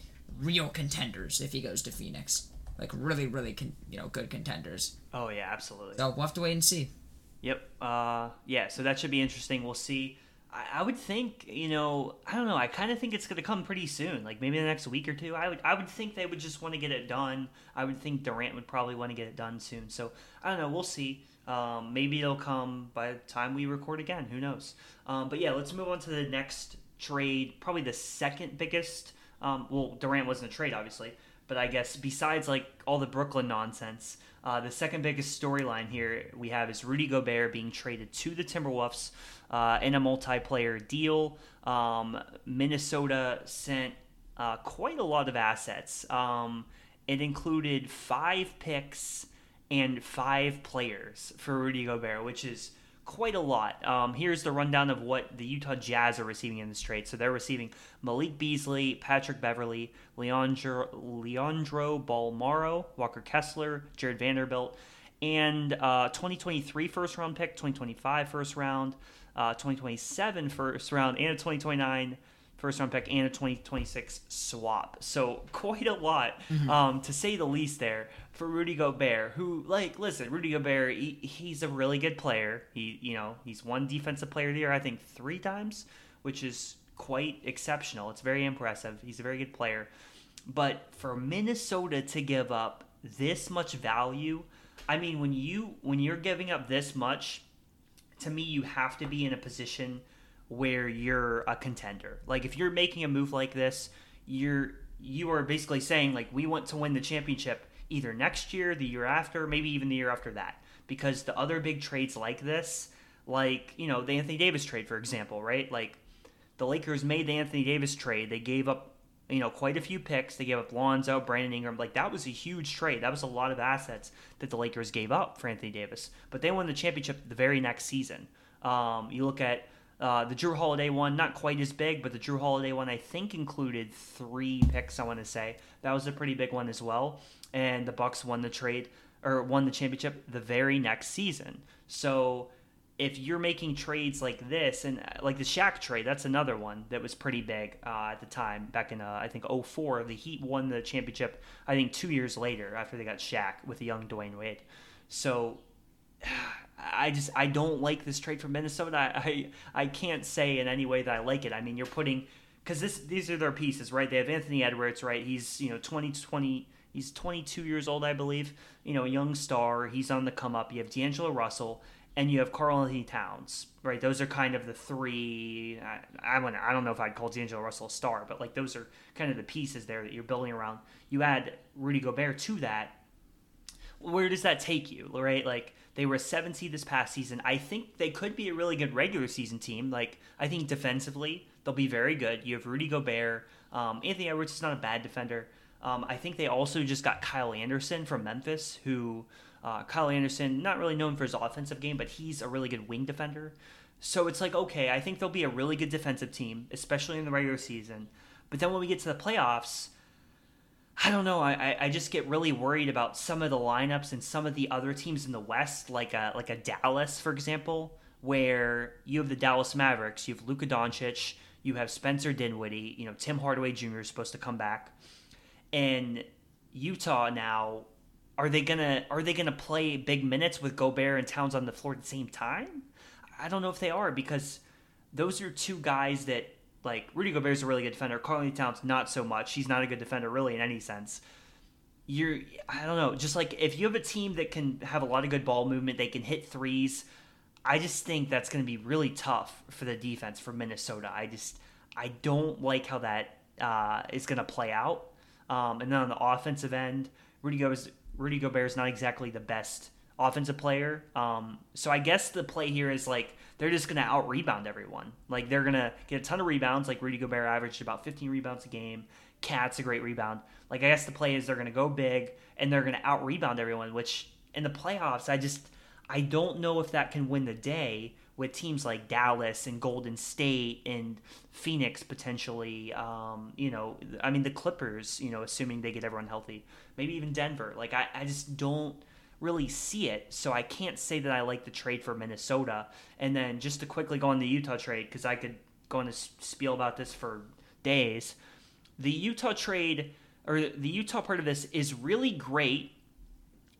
real contenders if he goes to Phoenix, like really, really, con- you know, good contenders. Oh yeah, absolutely. So we'll have to wait and see. Yep. Uh, yeah. So that should be interesting. We'll see. I, would think, you know, I don't know. I kind of think it's going to come pretty soon, like maybe the next week or two. I would, I would think they would just want to get it done. I would think Durant would probably want to get it done soon. So I don't know. We'll see. Um, maybe it'll come by the time we record again. Who knows? Um, but yeah, let's move on to the next trade. Probably the second biggest. Um, well, Durant wasn't a trade, obviously, but I guess besides like all the Brooklyn nonsense, uh, the second biggest storyline here we have is Rudy Gobert being traded to the Timberwolves uh, in a multiplayer deal. Um, Minnesota sent uh, quite a lot of assets. Um, it included five picks and five players for Rudy Gobert, which is quite a lot. Um, here's the rundown of what the Utah Jazz are receiving in this trade. So they're receiving Malik Beasley, Patrick Beverley, Leandro, Leandro Bolmaro, Walker Kessler, Jarred Vanderbilt, and uh, 2023 first round pick, 2025 first round, uh, 2027 first round, and a 2029 first round pick and a 2026 swap. So quite a lot, Mm-hmm. um, to say the least, there for Rudy Gobert. Who, like, listen, Rudy Gobert, he, he's a really good player. He, you know, he's won Defensive Player of the Year, I think, three times, which is quite exceptional. It's very impressive. He's a very good player. But for Minnesota to give up this much value, I mean, when you when you're giving up this much, to me, you have to be in a position where you're a contender. Like if you're making a move like this, you're you are basically saying like we want to win the championship either next year, the year after, maybe even the year after that. Because the other big trades like this, like, you know, the Anthony Davis trade, for example, right? Like the Lakers made the Anthony Davis trade. They gave up, you know, quite a few picks. They gave up Lonzo, Brandon Ingram. Like that was a huge trade. That was a lot of assets that the Lakers gave up for Anthony Davis. But they won the championship the very next season. Um, you look at uh, the Jrue Holiday one, not quite as big, but the Jrue Holiday one I think included three picks. I want to say that was a pretty big one as well. And the Bucks won the trade or won the championship the very next season. So if you're making trades like this and uh, like the Shaq trade, that's another one that was pretty big uh, at the time back in uh, I think 04. The Heat won the championship I think two years later after they got Shaq with the young Dwyane Wade. So I just I don't like this trade from Minnesota. I I can't say in any way that I like it. I mean, you're putting because this these are their pieces, right? They have Anthony Edwards, right? He's you know 20 20 he's 22 years old, I believe. You know, a young star. He's on the come up. You have D'Angelo Russell and you have Karl-Anthony Towns, right? Those are kind of the three. I I, wanna, I don't know if I'd call D'Angelo Russell a star, but like those are kind of the pieces there that you're building around. You add Rudy Gobert to that. Where does that take you, right? Like they were a seven seed this past season. I think they could be a really good regular season team. Like I think defensively they'll be very good. You have Rudy Gobert. Um, Anthony Edwards is not a bad defender. Um, I think they also just got Kyle Anderson from Memphis, who uh, Kyle Anderson, not really known for his offensive game, but he's a really good wing defender. So it's like, okay, I think they'll be a really good defensive team, especially in the regular season. But then when we get to the playoffs, I don't know. I, I, just get really worried about some of the lineups and some of the other teams in the West, like a like a Dallas, for example, where you have the Dallas Mavericks, you have Luka Doncic, you have Spencer Dinwiddie, you know Tim Hardaway Jr. is supposed to come back, and Utah now are they gonna are they gonna play big minutes with Gobert and Towns on the floor at the same time? I don't know if they are because those are two guys that like Rudy Gobert is a really good defender. Karl-Anthony Towns not so much. He's not a good defender really in any sense. You're I don't know. Just like if you have a team that can have a lot of good ball movement, they can hit threes. I just think that's going to be really tough for the defense for Minnesota. I just I don't like how that uh, is going to play out. Um, and then on the offensive end, Rudy Gobert Rudy Gobert is not exactly the best offensive player. Um, so I guess the play here is like they're just going to out rebound everyone. Like they're going to get a ton of rebounds. Like Rudy Gobert averaged about 15 rebounds a game. Cat's a great rebound. Like I guess the play is they're going to go big and they're going to out rebound everyone. Which in the playoffs, I just I don't know if that can win the day with teams like Dallas and Golden State and Phoenix potentially. Um, you know, I mean the Clippers. You know, assuming they get everyone healthy, maybe even Denver. Like I, I just don't really see it, so I can't say that I like the trade for Minnesota. And then just to quickly go on the Utah trade because I could go on a spiel about this for days. The Utah trade or the Utah part of this is really great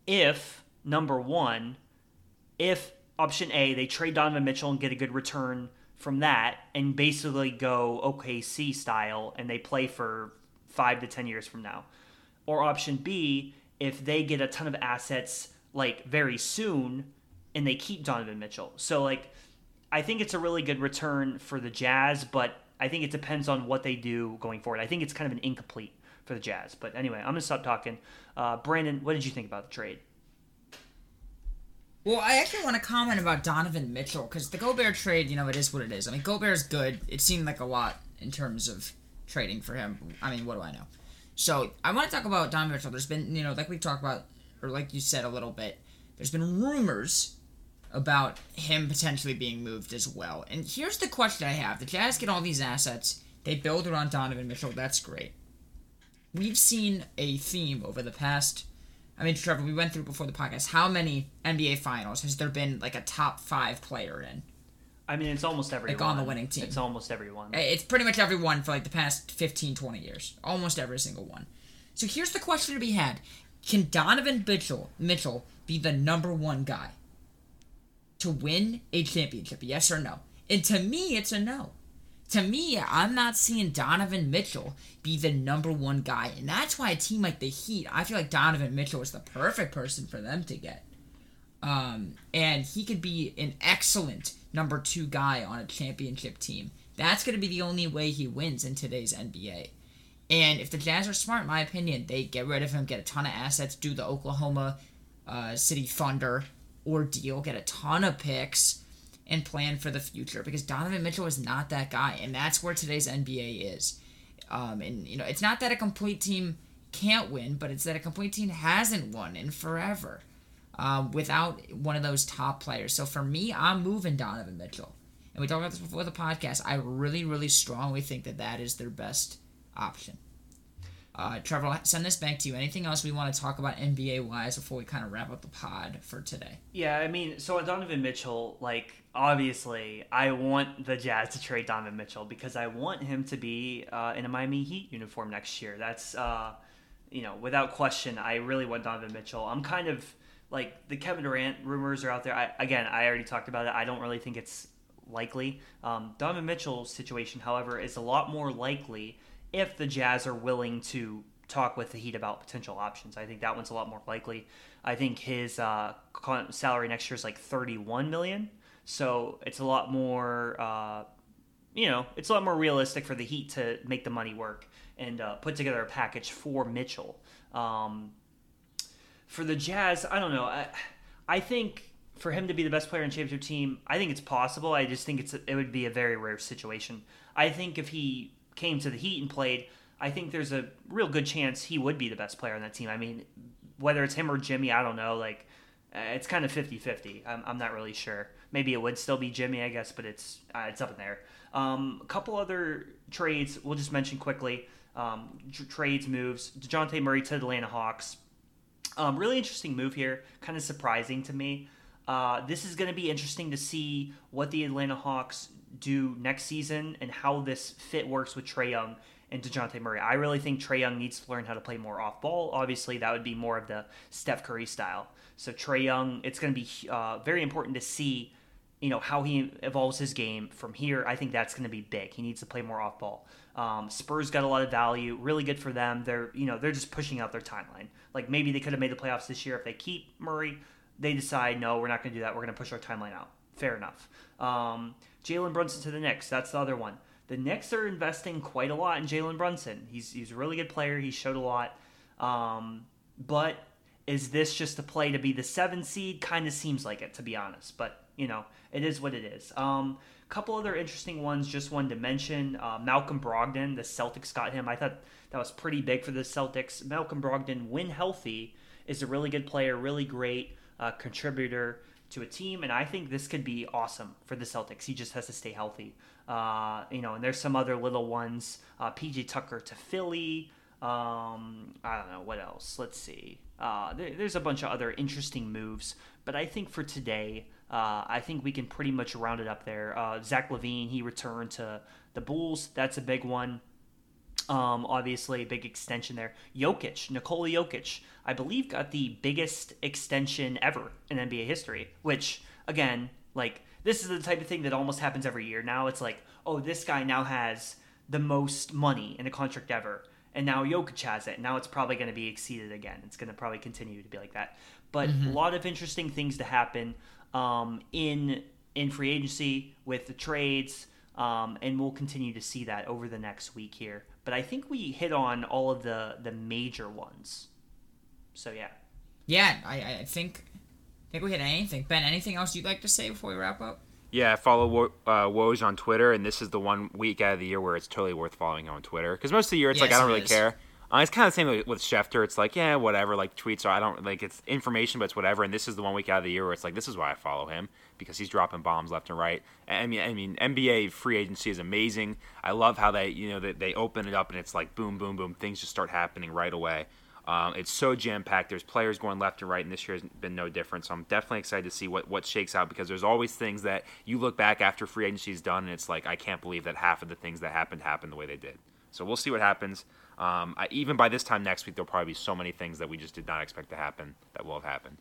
if number one, if option A, they trade Donovan Mitchell and get a good return from that and basically go OKC style and they play for five to 10 years from now. Or option B, if they get a ton of assets like very soon and they keep Donovan Mitchell. So, like, I think it's a really good return for the Jazz, but I think it depends on what they do going forward. I think it's kind of an incomplete for the Jazz. But anyway, I'm to stop talking. Uh, Brandon, what did you think about the trade? Well, I actually want to comment about Donovan Mitchell because the Gobert trade, you know, it is what it is. I mean, Gobert's good. It seemed like a lot in terms of trading for him. I mean, what do I know? So I want to talk about Donovan Mitchell. There's been, you know, like we talked about, or like you said a little bit, there's been rumors about him potentially being moved as well. And here's the question I have: The Jazz get all these assets, they build around Donovan Mitchell. That's great. We've seen a theme over the past I mean, Trevor, we went through before the podcast. How many NBA finals has there been like a top five player in? I mean, it's almost everyone. Like on the winning team. It's almost everyone. It's pretty much everyone for like the past 15, 20 years. Almost every single one. So here's the question to be had. Can Donovan Mitchell Mitchell be the number one guy to win a championship? Yes or no? And to me, it's a no. To me, I'm not seeing Donovan Mitchell be the number one guy. And that's why a team like the Heat, I feel like Donovan Mitchell is the perfect person for them to get. Um, and he could be an excellent number two guy on a championship team. That's going to be the only way he wins in today's NBA. And if the Jazz are smart, in my opinion, they get rid of him, get a ton of assets, do the Oklahoma uh, City Thunder ordeal, get a ton of picks, and plan for the future. Because Donovan Mitchell is not that guy, and that's where today's NBA is. Um, and you know, it's not that a complete team can't win, but it's that a complete team hasn't won in forever um, without one of those top players. So for me, I'm moving Donovan Mitchell. And we talked about this before the podcast. I really, really strongly think that that is their best option. Uh, Trevor, I'll send this back to you. Anything else we want to talk about NBA wise before we kind of wrap up the pod for today? Yeah, I mean, so Donovan Mitchell, like, obviously, I want the Jazz to trade Donovan Mitchell because I want him to be uh, in a Miami Heat uniform next year. That's, uh, you know, without question, I really want Donovan Mitchell. I'm kind of like the Kevin Durant rumors are out there. I, again, I already talked about it. I don't really think it's likely. Um, Donovan Mitchell's situation, however, is a lot more likely if the Jazz are willing to talk with the Heat about potential options. I think that one's a lot more likely. I think his uh, salary next year is like 31 million, so it's a lot more. Uh, you know, it's a lot more realistic for the Heat to make the money work and uh, put together a package for Mitchell. Um, for the Jazz, I don't know. I, I think for him to be the best player in championship team, I think it's possible. I just think it's it would be a very rare situation. I think if he came to the Heat and played, I think there's a real good chance he would be the best player on that team. I mean, whether it's him or Jimmy, I don't know. Like, uh, it's kind of 50-50. I'm, I'm not really sure. Maybe it would still be Jimmy, I guess, but it's uh, it's up in there. Um, a couple other trades we'll just mention quickly. Um, tr- trades moves. Dejounte Murray to the Atlanta Hawks. Um, really interesting move here. Kind of surprising to me. Uh, this is going to be interesting to see what the Atlanta Hawks do next season and how this fit works with Trae Young and DeJounte Murray. I really think Trae Young needs to learn how to play more off ball. Obviously, that would be more of the Steph Curry style. So Trae Young, it's going to be uh, very important to see, you know, how he evolves his game from here. I think that's going to be big. He needs to play more off ball. Um, Spurs got a lot of value, really good for them. They're, you know, they're just pushing out their timeline. Like maybe they could have made the playoffs this year if they keep Murray. They decide no, we're not going to do that. We're going to push our timeline out. Fair enough. Um, Jalen Brunson to the Knicks. That's the other one. The Knicks are investing quite a lot in Jalen Brunson. He's he's a really good player. He showed a lot. Um, but is this just a play to be the seven seed? Kind of seems like it, to be honest. But you know, it is what it is. Um, couple other interesting ones. Just wanted to mention uh, Malcolm Brogdon. The Celtics got him. I thought that was pretty big for the Celtics. Malcolm Brogdon, when healthy, is a really good player, really great uh, contributor to a team, and I think this could be awesome for the Celtics. He just has to stay healthy. Uh, you know, and there's some other little ones. Uh, PJ Tucker to Philly. Um, I don't know what else. Let's see. Uh, there, there's a bunch of other interesting moves, but I think for today, uh, I think we can pretty much round it up there. Uh, Zach LaVine, he returned to the Bulls. That's a big one. Um, obviously, a big extension there. Jokic, Nikola Jokic, I believe got the biggest extension ever in NBA history. Which, again, like this is the type of thing that almost happens every year. Now it's like, oh, this guy now has the most money in a contract ever, and now Jokic has it. Now it's probably going to be exceeded again. It's going to probably continue to be like that. But mm-hmm. a lot of interesting things to happen um, in in free agency with the trades. Um, and we'll continue to see that over the next week here but I think we hit on all of the the major ones. So yeah. Yeah, I, I think I think we hit anything. Ben, anything else you'd like to say before we wrap up? Yeah, follow uh, Woj on Twitter, and this is the one week out of the year where it's totally worth following on Twitter. Because most of the year, it's yes, like I don't really is. care. Uh, it's kind of the same with Schefter. It's like, yeah, whatever. Like tweets are, I don't like it's information, but it's whatever. And this is the one week out of the year where it's like, this is why I follow him because he's dropping bombs left and right. I mean, I mean, NBA free agency is amazing. I love how they, you know, they, they open it up and it's like boom, boom, boom. Things just start happening right away. Um, it's so jam packed. There's players going left and right, and this year has been no different. So I'm definitely excited to see what, what shakes out because there's always things that you look back after free agency is done, and it's like, I can't believe that half of the things that happened happened the way they did. So we'll see what happens. Um, I, even by this time next week, there'll probably be so many things that we just did not expect to happen that will have happened.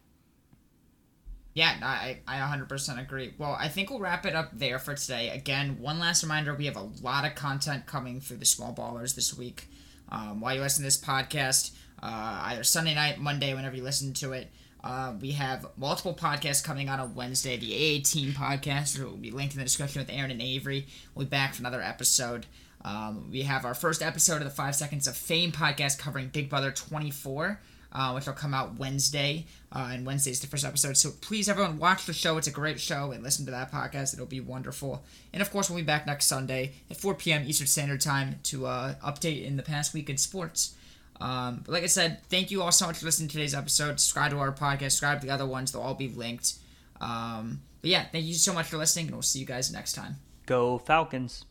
Yeah, I, I 100% agree. Well, I think we'll wrap it up there for today. Again, one last reminder we have a lot of content coming through the Small Ballers this week. Um, while you listen to this podcast, uh, either Sunday night, Monday, whenever you listen to it, uh, we have multiple podcasts coming out on a Wednesday. The AA Team podcast will be linked in the description with Aaron and Avery. We'll be back for another episode. Um, we have our first episode of the Five Seconds of Fame podcast covering Big Brother 24 uh, which will come out Wednesday. Uh, and is the first episode. So please, everyone, watch the show. It's a great show and listen to that podcast. It'll be wonderful. And of course, we'll be back next Sunday at 4 p.m. Eastern Standard Time to uh, update in the past week in sports. Um, but like I said, thank you all so much for listening to today's episode. Subscribe to our podcast, subscribe to the other ones. They'll all be linked. Um, but yeah, thank you so much for listening, and we'll see you guys next time. Go Falcons.